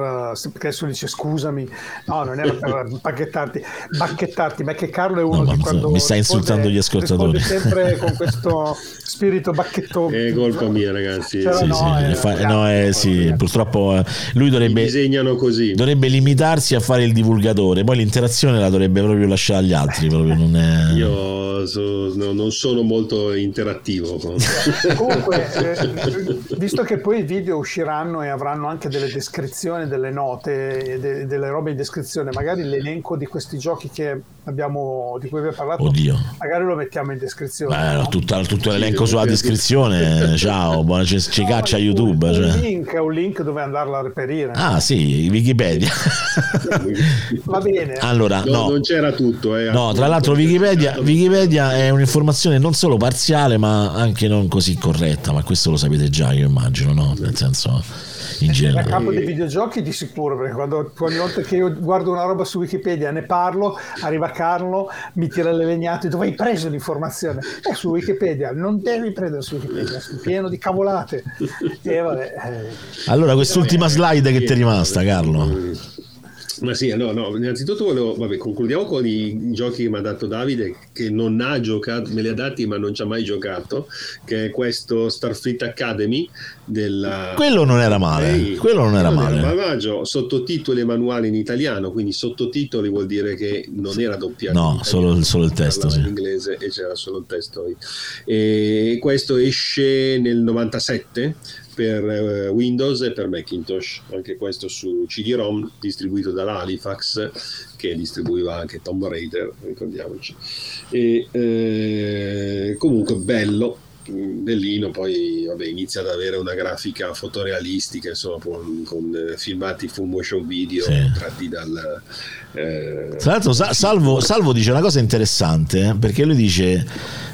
perché adesso dice scusami, no, non era per *laughs* bacchettarti, bacchettarti, ma è che Carlo è uno No, di quando mi sta insultando gli ascoltatori. sempre *laughs* con questo spirito bacchetto. È colpa mia, ragazzi. Cioè, Sì, no, sì, eh, fa- no, eh, sì, purtroppo eh, lui Mi dovrebbe, disegnano così. dovrebbe limitarsi a fare il divulgatore, poi l'interazione la dovrebbe proprio lasciare agli altri, proprio non è... Io so- no, non sono molto interattivo. *laughs* Comunque, eh, visto che poi i video usciranno e avranno anche delle descrizioni, delle note, e de- delle robe in descrizione, magari l'elenco di questi giochi che abbiamo, di cui abbiamo parlato, Oddio. magari lo mettiamo in descrizione. Beh, no? tutto, tutto l'elenco sulla descrizione, ciao, *laughs* buona, ci, ci No, caccia un- YouTube. Un, cioè. link, un link dove andarla a reperire. Ah sì, Wikipedia. *laughs* Va bene. allora, No, no. Non c'era tutto. eh. No, tra l'altro Wikipedia, Wikipedia è un'informazione non solo parziale ma anche non così corretta, ma questo lo sapete già io immagino, no? Nel senso, in Da generale. capo dei videogiochi di sicuro, perché quando, ogni volta che io guardo una roba su Wikipedia ne parlo, arriva Carlo, mi tira le legnate, dove hai preso l'informazione? Eh, su Wikipedia, non devi prendere su Wikipedia, è pieno di cavolate. E vabbè, eh, Allora, quest'ultima slide che ti è rimasta, Carlo. Ma sì, no, no, innanzitutto volevo, vabbè, concludiamo con i giochi che mi ha dato Davide, che non ha giocato, me li ha dati ma non ci ha mai giocato, che è questo Starfleet Academy della... Quello non era male, Ehi, quello non era male. malvagio, sottotitoli e manuali in italiano, quindi sottotitoli vuol dire che non era doppiato. No, solo- solo il testo, sì. in inglese e c'era solo il testo. E questo esce nel 97 per eh, Windows e per Macintosh, anche questo su CD-ROM distribuito dalla Halifax che distribuiva anche Tomb Raider, ricordiamoci. E, eh, comunque bello, mm, bellino, poi vabbè, inizia ad avere una grafica fotorealistica, insomma, con, con, eh, filmati full motion video Sì. tratti dal... eh, Tra l'altro Sa- Salvo, Salvo dice una cosa interessante eh, perché lui dice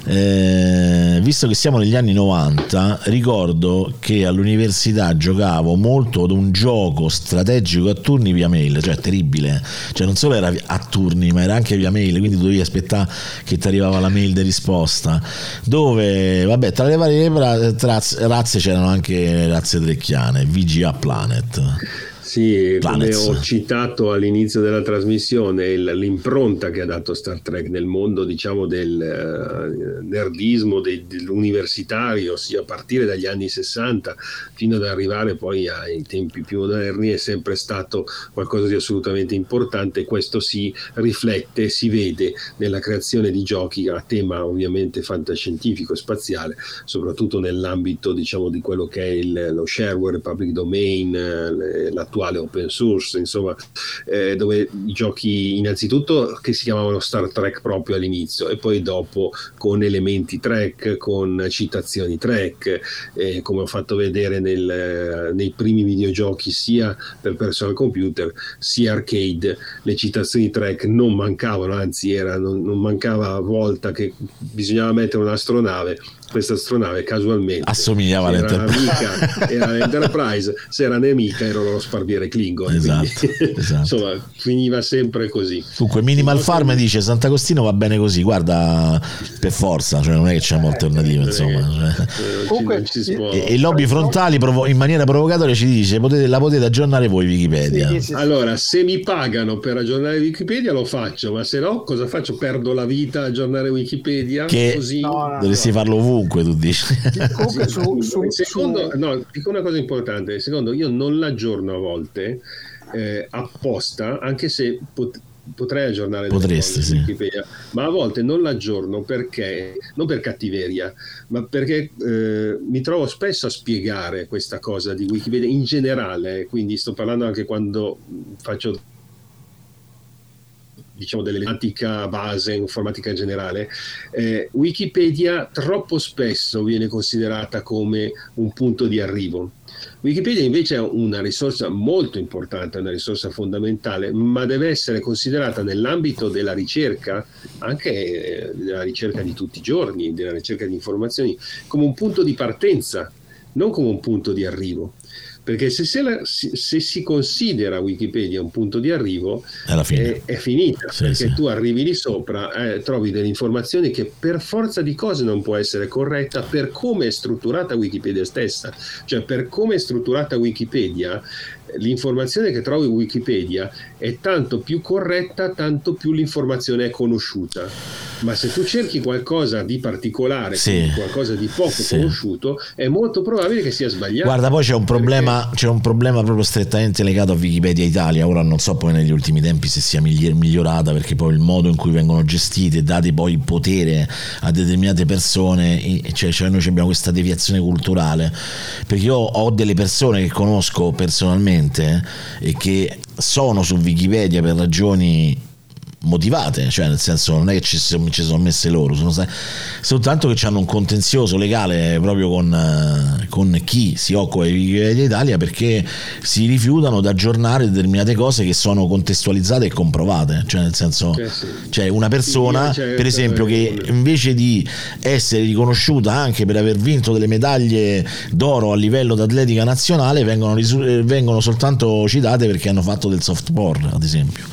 eh, visto che siamo negli anni 90 ricordo che all'università giocavo molto ad un gioco strategico a turni via mail cioè terribile cioè non solo era a turni ma era anche via mail quindi dovevi aspettare che ti arrivava la mail di risposta dove vabbè tra le varie razze c'erano anche razze trecchiane VGA Planet Sì, come Planets. ho citato all'inizio della trasmissione, l'impronta che ha dato Star Trek nel mondo, diciamo, del eh, nerdismo, de- dell'universitario, ossia a partire dagli anni 60 fino ad arrivare poi ai tempi più moderni, è sempre stato qualcosa di assolutamente importante. Questo si riflette, si vede nella creazione di giochi a tema ovviamente fantascientifico e spaziale, soprattutto nell'ambito, diciamo, di quello che è il- lo shareware, il public domain, eh, le- l'attuale open source, insomma, eh, dove i giochi innanzitutto che si chiamavano Star Trek proprio all'inizio e poi dopo con elementi Trek, con citazioni Trek, eh, come ho fatto vedere nel, nei primi videogiochi sia per personal computer sia arcade, le citazioni Trek non mancavano, anzi era, non, non mancava volta che bisognava mettere un'astronave questa astronave casualmente Assomigliava all'Enterprise. era l'Enterprise *laughs* se era nemica era lo sparviere Klingon Esatto, *laughs* esatto. insomma finiva sempre così Comunque Minimal Farm dice Sant'Agostino va bene così, guarda per forza, cioè non è che c'è molte alternative insomma. cioè. Eh, non ci- Comunque, ci E, e i lobby frontali provo- in maniera provocatoria ci dice potete, la potete aggiornare voi Wikipedia. sì, sì, sì. allora se mi pagano per aggiornare Wikipedia lo faccio ma se no cosa faccio perdo la vita a aggiornare Wikipedia Che- così No, no, Dovresti farlo ovunque, tu dici. *laughs* Comunque su, su, secondo, no, dico una cosa importante, secondo io non l'aggiorno a volte eh, apposta, anche se pot- potrei aggiornare Potresti, cose sì. Wikipedia, ma a volte non l'aggiorno perché, non per cattiveria, ma perché eh, mi trovo spesso a spiegare questa cosa di Wikipedia in generale, quindi sto parlando anche quando faccio diciamo dell'informatica base, informatica generale, eh, Wikipedia troppo spesso viene considerata come un punto di arrivo. Wikipedia invece è una risorsa molto importante, una risorsa fondamentale, ma deve essere considerata nell'ambito della ricerca, anche eh, della ricerca di tutti i giorni, della ricerca di informazioni, come un punto di partenza, non come un punto di arrivo. Perché se, se, la- se- se si considera Wikipedia un punto di arrivo, è, è finita, Sì, perché sì. tu arrivi lì sopra, eh, trovi delle informazioni che per forza di cose non può essere corretta per come è strutturata Wikipedia stessa, cioè per come è strutturata Wikipedia, l'informazione che trovi in Wikipedia è tanto più corretta, tanto più l'informazione è conosciuta. Ma se tu cerchi qualcosa di particolare, Sì. qualcosa di poco Sì. conosciuto, è molto probabile che sia sbagliato. Guarda, poi c'è un Perché- problema, c'è un problema proprio strettamente legato a Wikipedia Italia. Ora non so poi negli ultimi tempi se sia migli- migliorata, perché poi il modo in cui vengono gestite, date poi potere a determinate persone, e- cioè, cioè noi abbiamo questa deviazione culturale. Perché io ho delle persone che conosco personalmente eh, e che sono su Wikipedia per ragioni motivate, cioè nel senso non è che ci, sono- ci sono messe loro, sono sta- soltanto che hanno un contenzioso legale proprio con, eh, con chi si occupa di Wikipedia Italia perché si rifiutano di aggiornare determinate cose che sono contestualizzate e comprovate, cioè nel senso Eh sì. cioè una persona Sì, c'è- per esempio che c'è- invece di essere riconosciuta anche per aver vinto delle medaglie d'oro a livello d'atletica nazionale vengono, eh, vengono soltanto citate perché hanno fatto del soft porn ad esempio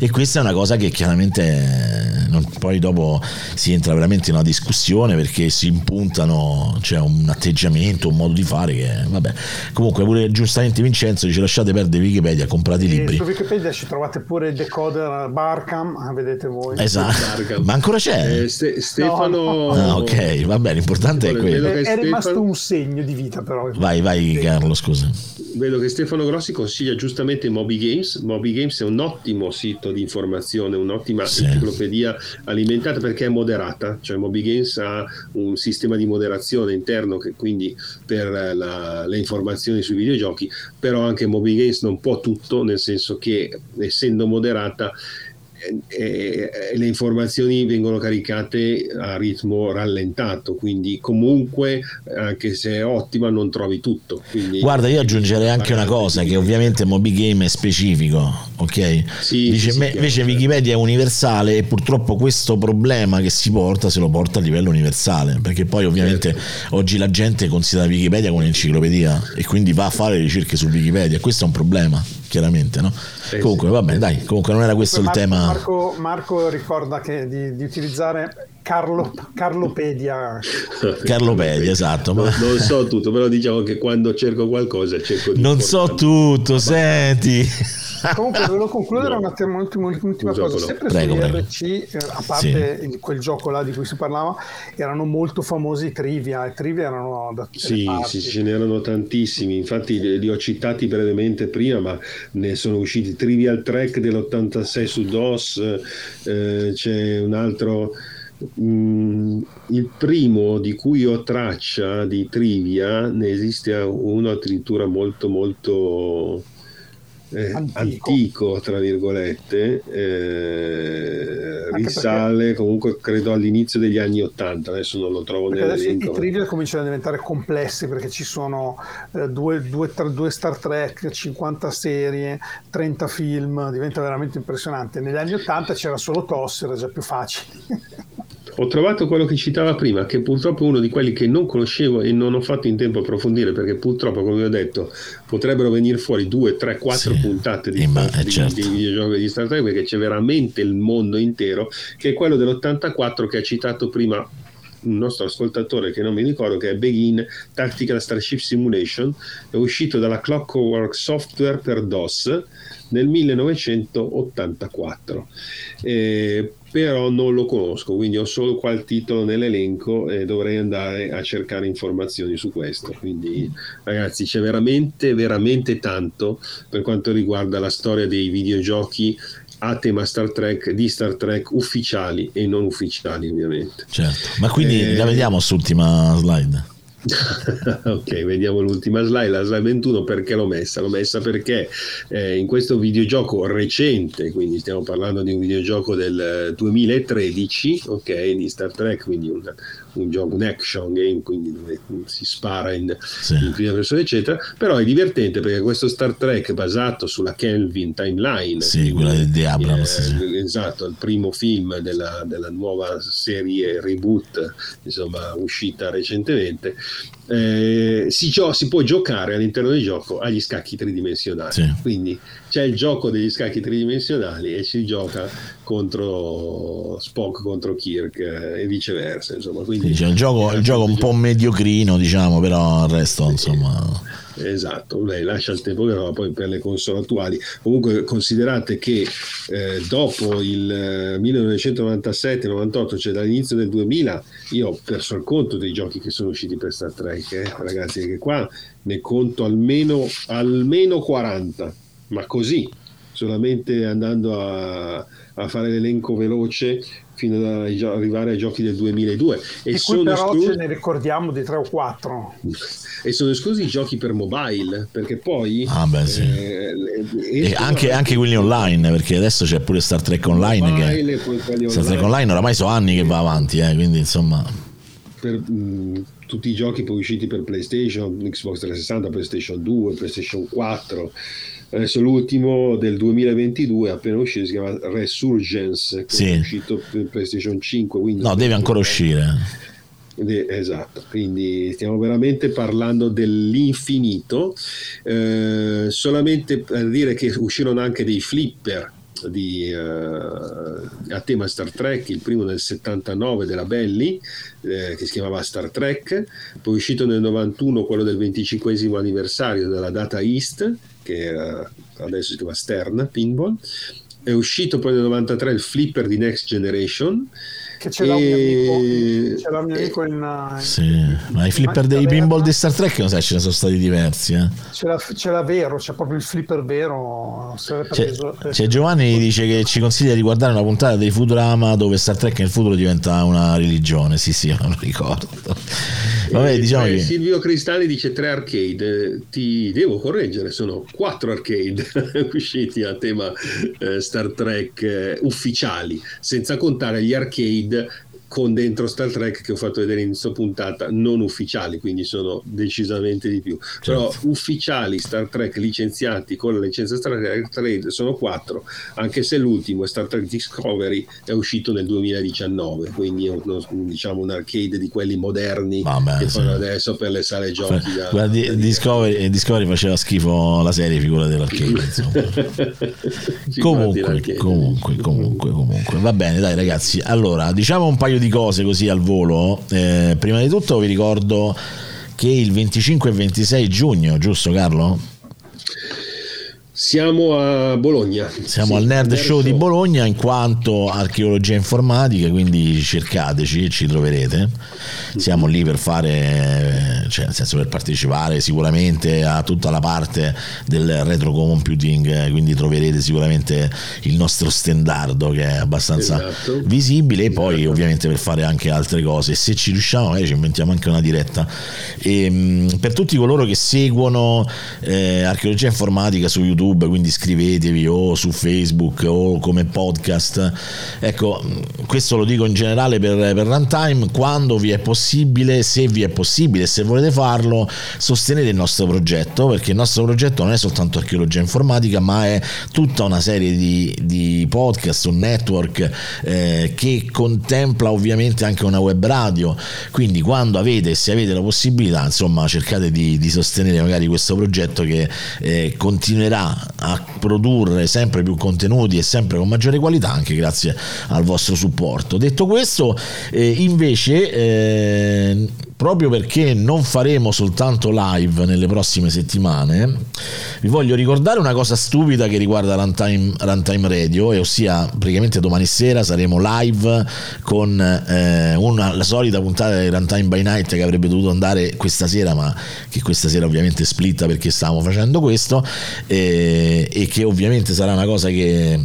e questa è una cosa che chiaramente eh, non- poi dopo si entra veramente in una discussione perché si impuntano c'è un atteggiamento un modo di fare che vabbè. Comunque pure giustamente Vincenzo dice lasciate perdere Wikipedia comprate i E libri. su Wikipedia ci trovate pure il decoder Barcam, ah, vedete voi. esatto. Ma ancora c'è? Eh, Ste- Stefano... ah, ok vabbè l'importante è quello. È, è rimasto Stefano- un segno di vita però. vai vai Carlo scusa. Vedo che Stefano Grossi consiglia giustamente Moby Games. Moby Games è un ottimo sito di informazione, un'ottima Sì. enciclopedia alimentata perché è moderata, cioè Moby Games ha un sistema di moderazione interno che quindi per la- le informazioni sui videogiochi, però anche Moby Games non può tutto, nel senso che essendo moderata eh, le informazioni vengono caricate a ritmo rallentato, quindi comunque anche se è ottima non trovi tutto. Guarda, io aggiungerei anche una cosa, che ovviamente Moby Game è specifico, ok? Sì, Dice, sì, me- invece. Wikipedia è universale e purtroppo questo problema che si porta se lo porta a livello universale, perché poi ovviamente Certo. oggi la gente considera Wikipedia come un'enciclopedia e quindi va a fare ricerche su Wikipedia, questo è un problema, chiaramente, no? Eh, comunque, sì. vabbè, dai, comunque non era questo il Marco, tema. Marco, Marco ricorda che di, di utilizzare Carlo, Carlopedia. Carlopedia, esatto, ma- Non, non so tutto, però diciamo che quando cerco qualcosa cerco di Non so tutto, senti. Comunque volevo concludere No. un attimo, un'ultima, un'ultima Un cosa. no. Sempre Prego, su. IRC, eh, a parte il- quel gioco là di cui si parlava, erano molto famosi i trivia. I trivia erano da tutte le Sì, parti. sì, ce n'erano tantissimi, infatti li, li ho citati brevemente prima, ma ne sono usciti Trivial Track dell'86 su DOS, eh, c'è un altro, mm, il primo di cui ho traccia di trivia, ne esiste uno addirittura molto molto eh, Antico. antico. tra virgolette, eh, risale comunque credo all'inizio degli anni 80, adesso non lo trovo Perché adesso i nell'elenco. trivia cominciano a diventare complessi perché ci sono eh, due, due, tra- due Star Trek, 50 serie, 30 film, diventa veramente impressionante. Negli anni 80 c'era solo TOS, era già più facile. *laughs* Ho trovato quello che citava prima, che purtroppo è uno di quelli che non conoscevo e non ho fatto in tempo a approfondire, perché purtroppo, come ho detto, potrebbero venire fuori due, tre, quattro Sì. puntate di, Eh, ma- Star- eh, di- certo. di videogiochi di Star Trek, perché c'è veramente il mondo intero, che è quello dell'84 che ha citato prima un nostro ascoltatore che non mi ricordo che è Begin Tactical Starship Simulation è uscito dalla Clockwork Software per DOS nel 1984 Eh, però non lo conosco quindi ho solo qua il titolo nell'elenco e dovrei andare a cercare informazioni su questo quindi ragazzi c'è veramente veramente tanto per quanto riguarda la storia dei videogiochi a tema Star Trek, di Star Trek ufficiali e non ufficiali ovviamente. Certo. Ma quindi Eh, la vediamo quest'ultima slide. *laughs* ok, vediamo l'ultima slide, la slide 21 perché l'ho messa? L'ho messa perché eh, in questo videogioco recente, quindi stiamo parlando di un videogioco del 2013, ok, di Star Trek, quindi un, un gioco, un action game, quindi dove si spara in, Sì. in prima persona, eccetera, però è divertente perché questo Star Trek è basato sulla Kelvin Timeline. Sì, quella di- di Abrams, eh, sì. Esatto, il primo film della, della nuova serie reboot, insomma, uscita recentemente eh, si, gio- si, può giocare all'interno del gioco agli scacchi tridimensionali. Sì. Quindi c'è il gioco degli scacchi tridimensionali e si gioca contro Spock contro Kirk eh, e viceversa. Insomma. Quindi, sì, c'è il gioco, il gioco un po' mediocrino, diciamo, però il resto, insomma. Esatto, lei lascia il tempo però poi per le console attuali. Comunque considerate che eh, dopo il 1997-98, cioè dall'inizio del 2000, io ho perso il conto dei giochi che sono usciti per Star Trek, eh, ragazzi, che qua ne conto almeno, almeno 40, ma così, solamente andando a, a fare l'elenco veloce fino ad arrivare ai giochi del 2002. E, e qui però esclusi... ce ne ricordiamo di 3 o 4. *laughs* e sono esclusi i giochi per mobile, perché poi... Ah beh sì. Eh, e anche, anche, quelli online, perché adesso c'è pure Star Trek Online. Mobile, che... Star Trek Online oramai sono anni che va avanti, eh, quindi insomma... Per, mh, tutti i giochi poi usciti per PlayStation, Xbox 360, PlayStation 2, PlayStation 4 Adesso l'ultimo del 2022 appena uscito si chiama Resurgence, che sì. è uscito per PlayStation 5. Windows no, deve ancora uscire. Esatto, quindi stiamo veramente parlando dell'infinito. Eh, solamente per dire che uscirono anche dei flipper di, uh, a tema Star Trek, il primo nel 79 della Belli, eh, che si chiamava Star Trek, poi uscito nel 91 quello del 25 anniversario della Data East, che era, adesso si chiama Stern Pinball, è uscito poi nel 93 il flipper di Next Generation che ce l'ha un mio amico, ce l'ha un mio amico in, in sì, ma i flipper dei pinball di Star Trek non sai ce ne sono stati diversi eh? ce, l'ha, ce l'ha vero c'è proprio il flipper vero c'è, c'è Giovanni dice che ci consiglia di guardare una puntata dei Futurama dove Star Trek nel futuro diventa una religione. Sì sì *laughs* non lo ricordo. Vabbè, eh, diciamo eh, che... Silvio Cristalli dice tre arcade. Ti devo correggere sono quattro arcade *laughs* usciti a tema eh, Star Trek eh, ufficiali senza contare gli arcade vida con dentro Star Trek che ho fatto vedere in questa puntata non ufficiali, quindi sono decisamente di più. Certo. Però ufficiali Star Trek licenziati con la licenza Star Trek Trade sono quattro, anche se l'ultimo Star Trek Discovery è uscito nel 2019, quindi è uno, diciamo un arcade di quelli moderni Vabbè, che sì. fanno adesso per le sale giochi. Da, Guardi, da Discovery, Discovery, faceva schifo la serie, figura dell'arcade. *laughs* comunque, comunque, comunque, comunque, va bene, dai ragazzi. Allora, diciamo un paio paio di cose così al volo. Eh, prima di tutto vi ricordo che il 25 e 26 giugno, giusto Carlo? Siamo a Bologna. Siamo sì, al Nerd Show di Bologna in quanto archeologia informatica, quindi cercateci e ci troverete. Siamo lì per fare, cioè nel senso per partecipare sicuramente a tutta la parte del retro computing, quindi troverete sicuramente il nostro standardo che è abbastanza esatto. visibile e poi esatto. ovviamente per fare anche altre cose. Se ci riusciamo magari ci inventiamo anche una diretta. E, ehm, per tutti coloro che seguono eh, archeologia informatica su YouTube, YouTube, quindi iscrivetevi o su Facebook o come podcast. Ecco, questo lo dico in generale per, per Runtime, quando vi è possibile, se vi è possibile, se volete farlo, sostenete il nostro progetto, perché il nostro progetto non è soltanto archeologia informatica, ma è tutta una serie di, di podcast, un network eh, che contempla ovviamente anche una web radio. Quindi quando avete, se avete la possibilità, insomma, cercate di, di sostenere magari questo progetto che eh, continuerà a produrre sempre più contenuti e sempre con maggiore qualità anche grazie al vostro supporto. Detto questo, eh, invece eh, proprio perché non faremo soltanto live nelle prossime settimane, vi voglio ricordare una cosa stupida che riguarda Runtime, Runtime Radio, e ossia praticamente domani sera saremo live con eh, una, la solita puntata di Runtime by Night che avrebbe dovuto andare questa sera, ma che questa sera ovviamente splitta perché stavamo facendo questo, eh, e che ovviamente sarà una cosa che,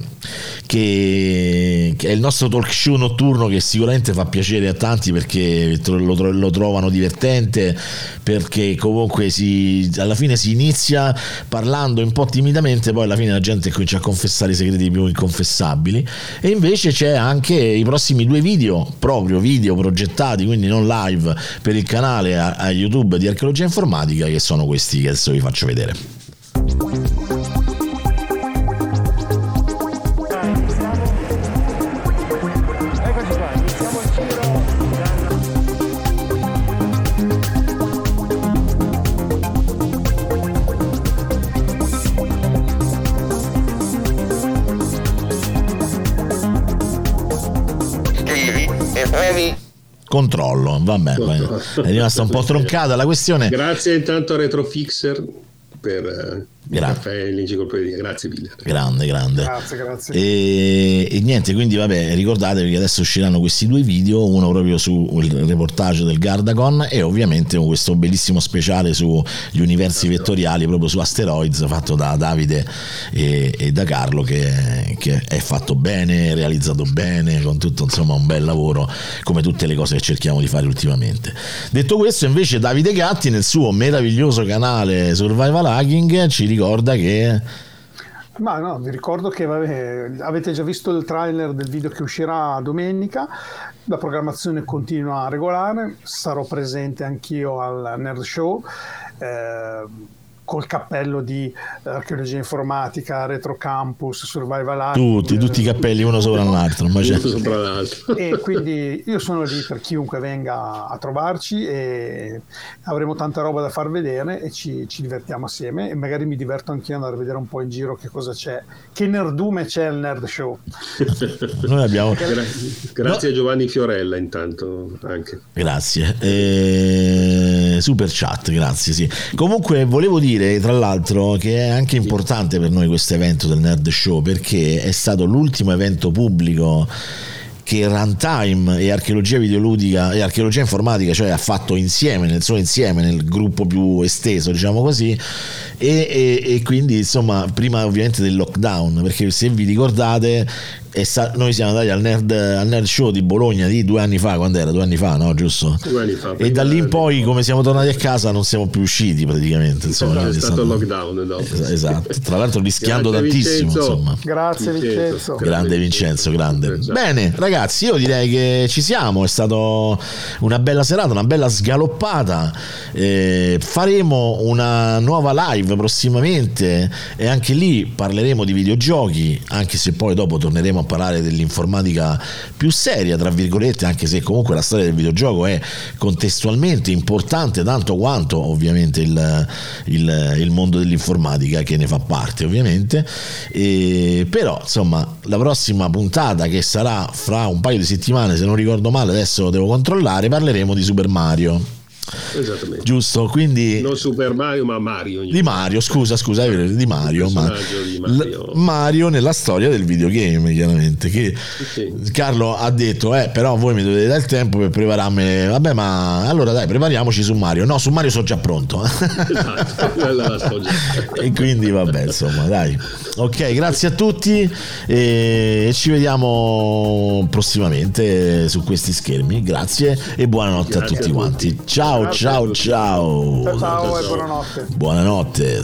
che, che, è il nostro talk show notturno che sicuramente fa piacere a tanti perché lo, lo trovano trovano divertente perché comunque si, alla fine si inizia parlando un po' timidamente, poi alla fine la gente comincia a confessare i segreti più inconfessabili e invece c'è anche i prossimi due video, proprio video progettati, quindi non live per il canale a, a YouTube di Archeologia Informatica che sono questi che adesso vi faccio vedere. Controllo. Vabbè, è rimasta un po' troncata la questione. Grazie intanto a Retrofixer per Grazie. caffè l'enciclopedia. Grazie mille. Grande, grande. Grazie, grazie. E, e niente, quindi vabbè, ricordatevi che adesso usciranno questi due video, uno proprio sul reportage del Gardagon e ovviamente questo bellissimo speciale sugli universi vettoriali, proprio su Asteroids, fatto da Davide e, e da Carlo, che, che è fatto bene, realizzato bene, con tutto insomma un bel lavoro, come tutte le cose che cerchiamo di fare ultimamente. Detto questo, invece Davide Gatti nel suo meraviglioso canale Survival Hacking ci ricorda che... Ma no, vi ricordo che vabbè, avete già visto il trailer del video che uscirà domenica, la programmazione continua regolare, sarò presente anch'io al Nerd Show. eh, col cappello di eh, archeologia informatica, retro campus, survival hacking, Tutti, tutti i cappelli uno sopra l'altro, ma c'è- Uno sopra l'altro. e quindi io sono lì per chiunque venga a trovarci e avremo tanta roba da far vedere e ci, ci divertiamo assieme e magari mi diverto anch'io ad andare a vedere un po' in giro che cosa c'è, che nerdume c'è al Nerd Show. *laughs* noi abbiamo... Gra- grazie a Giovanni Fiorella intanto anche. Grazie. Eh, super chat, grazie. Sì. Comunque volevo dire, tra l'altro, che è anche importante per noi questo evento del Nerd Show perché è stato l'ultimo evento pubblico che Runtime e archeologia videoludica e archeologia informatica, cioè ha fatto insieme, nel suo insieme, nel gruppo più esteso, diciamo così, e, e- e quindi insomma, prima ovviamente del lockdown, perché se vi ricordate, è sta- noi siamo andati al nerd, al nerd Show di Bologna di due anni fa, quando era? Due anni fa, no? Giusto? Due anni fa, E da lì in poi, come siamo tornati a casa, non siamo più usciti praticamente. Insomma, È quindi è stato il stato- lockdown dopo. Es- Esatto, tra l'altro rischiando Grazie, tantissimo. Vincenzo. Insomma. Grazie Vincenzo. Grande Vincenzo, grande. Vincenzo. Bene, ragazzi, io direi che ci siamo. È stata una bella serata, una bella sgaloppata. Eh, faremo una nuova live prossimamente e anche lì parleremo di videogiochi, anche se poi dopo torneremo a parlare dell'informatica più seria, tra virgolette, anche se comunque la storia del videogioco è contestualmente importante tanto quanto ovviamente il, il- il mondo dell'informatica che ne fa parte ovviamente. E, però insomma la prossima puntata che sarà fra un paio di settimane, se non ricordo male, adesso lo devo controllare, parleremo di Super Mario. Esattamente. Giusto? Quindi Non Super Mario, ma Mario. di Mario, scusa, scusa, è vero, di Mario, ma di Mario. L- Mario nella storia del videogame, chiaramente. Che Sì. Carlo ha detto, eh, però voi mi dovete dare il tempo per prepararmi. Vabbè, ma allora dai, prepariamoci su Mario. No, su Mario sono già pronto. Esatto, *laughs* già. e quindi vabbè, insomma, dai. Ok, grazie a tutti e ci vediamo prossimamente su questi schermi. Grazie e buonanotte a Grazie tutti a quanti. tutti. Ciao, ciao, ciao. Ciao ciao e buonanotte. Buonanotte.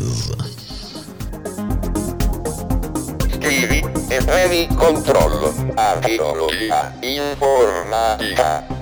Scrivi e previ controllo. Archeologia informatica.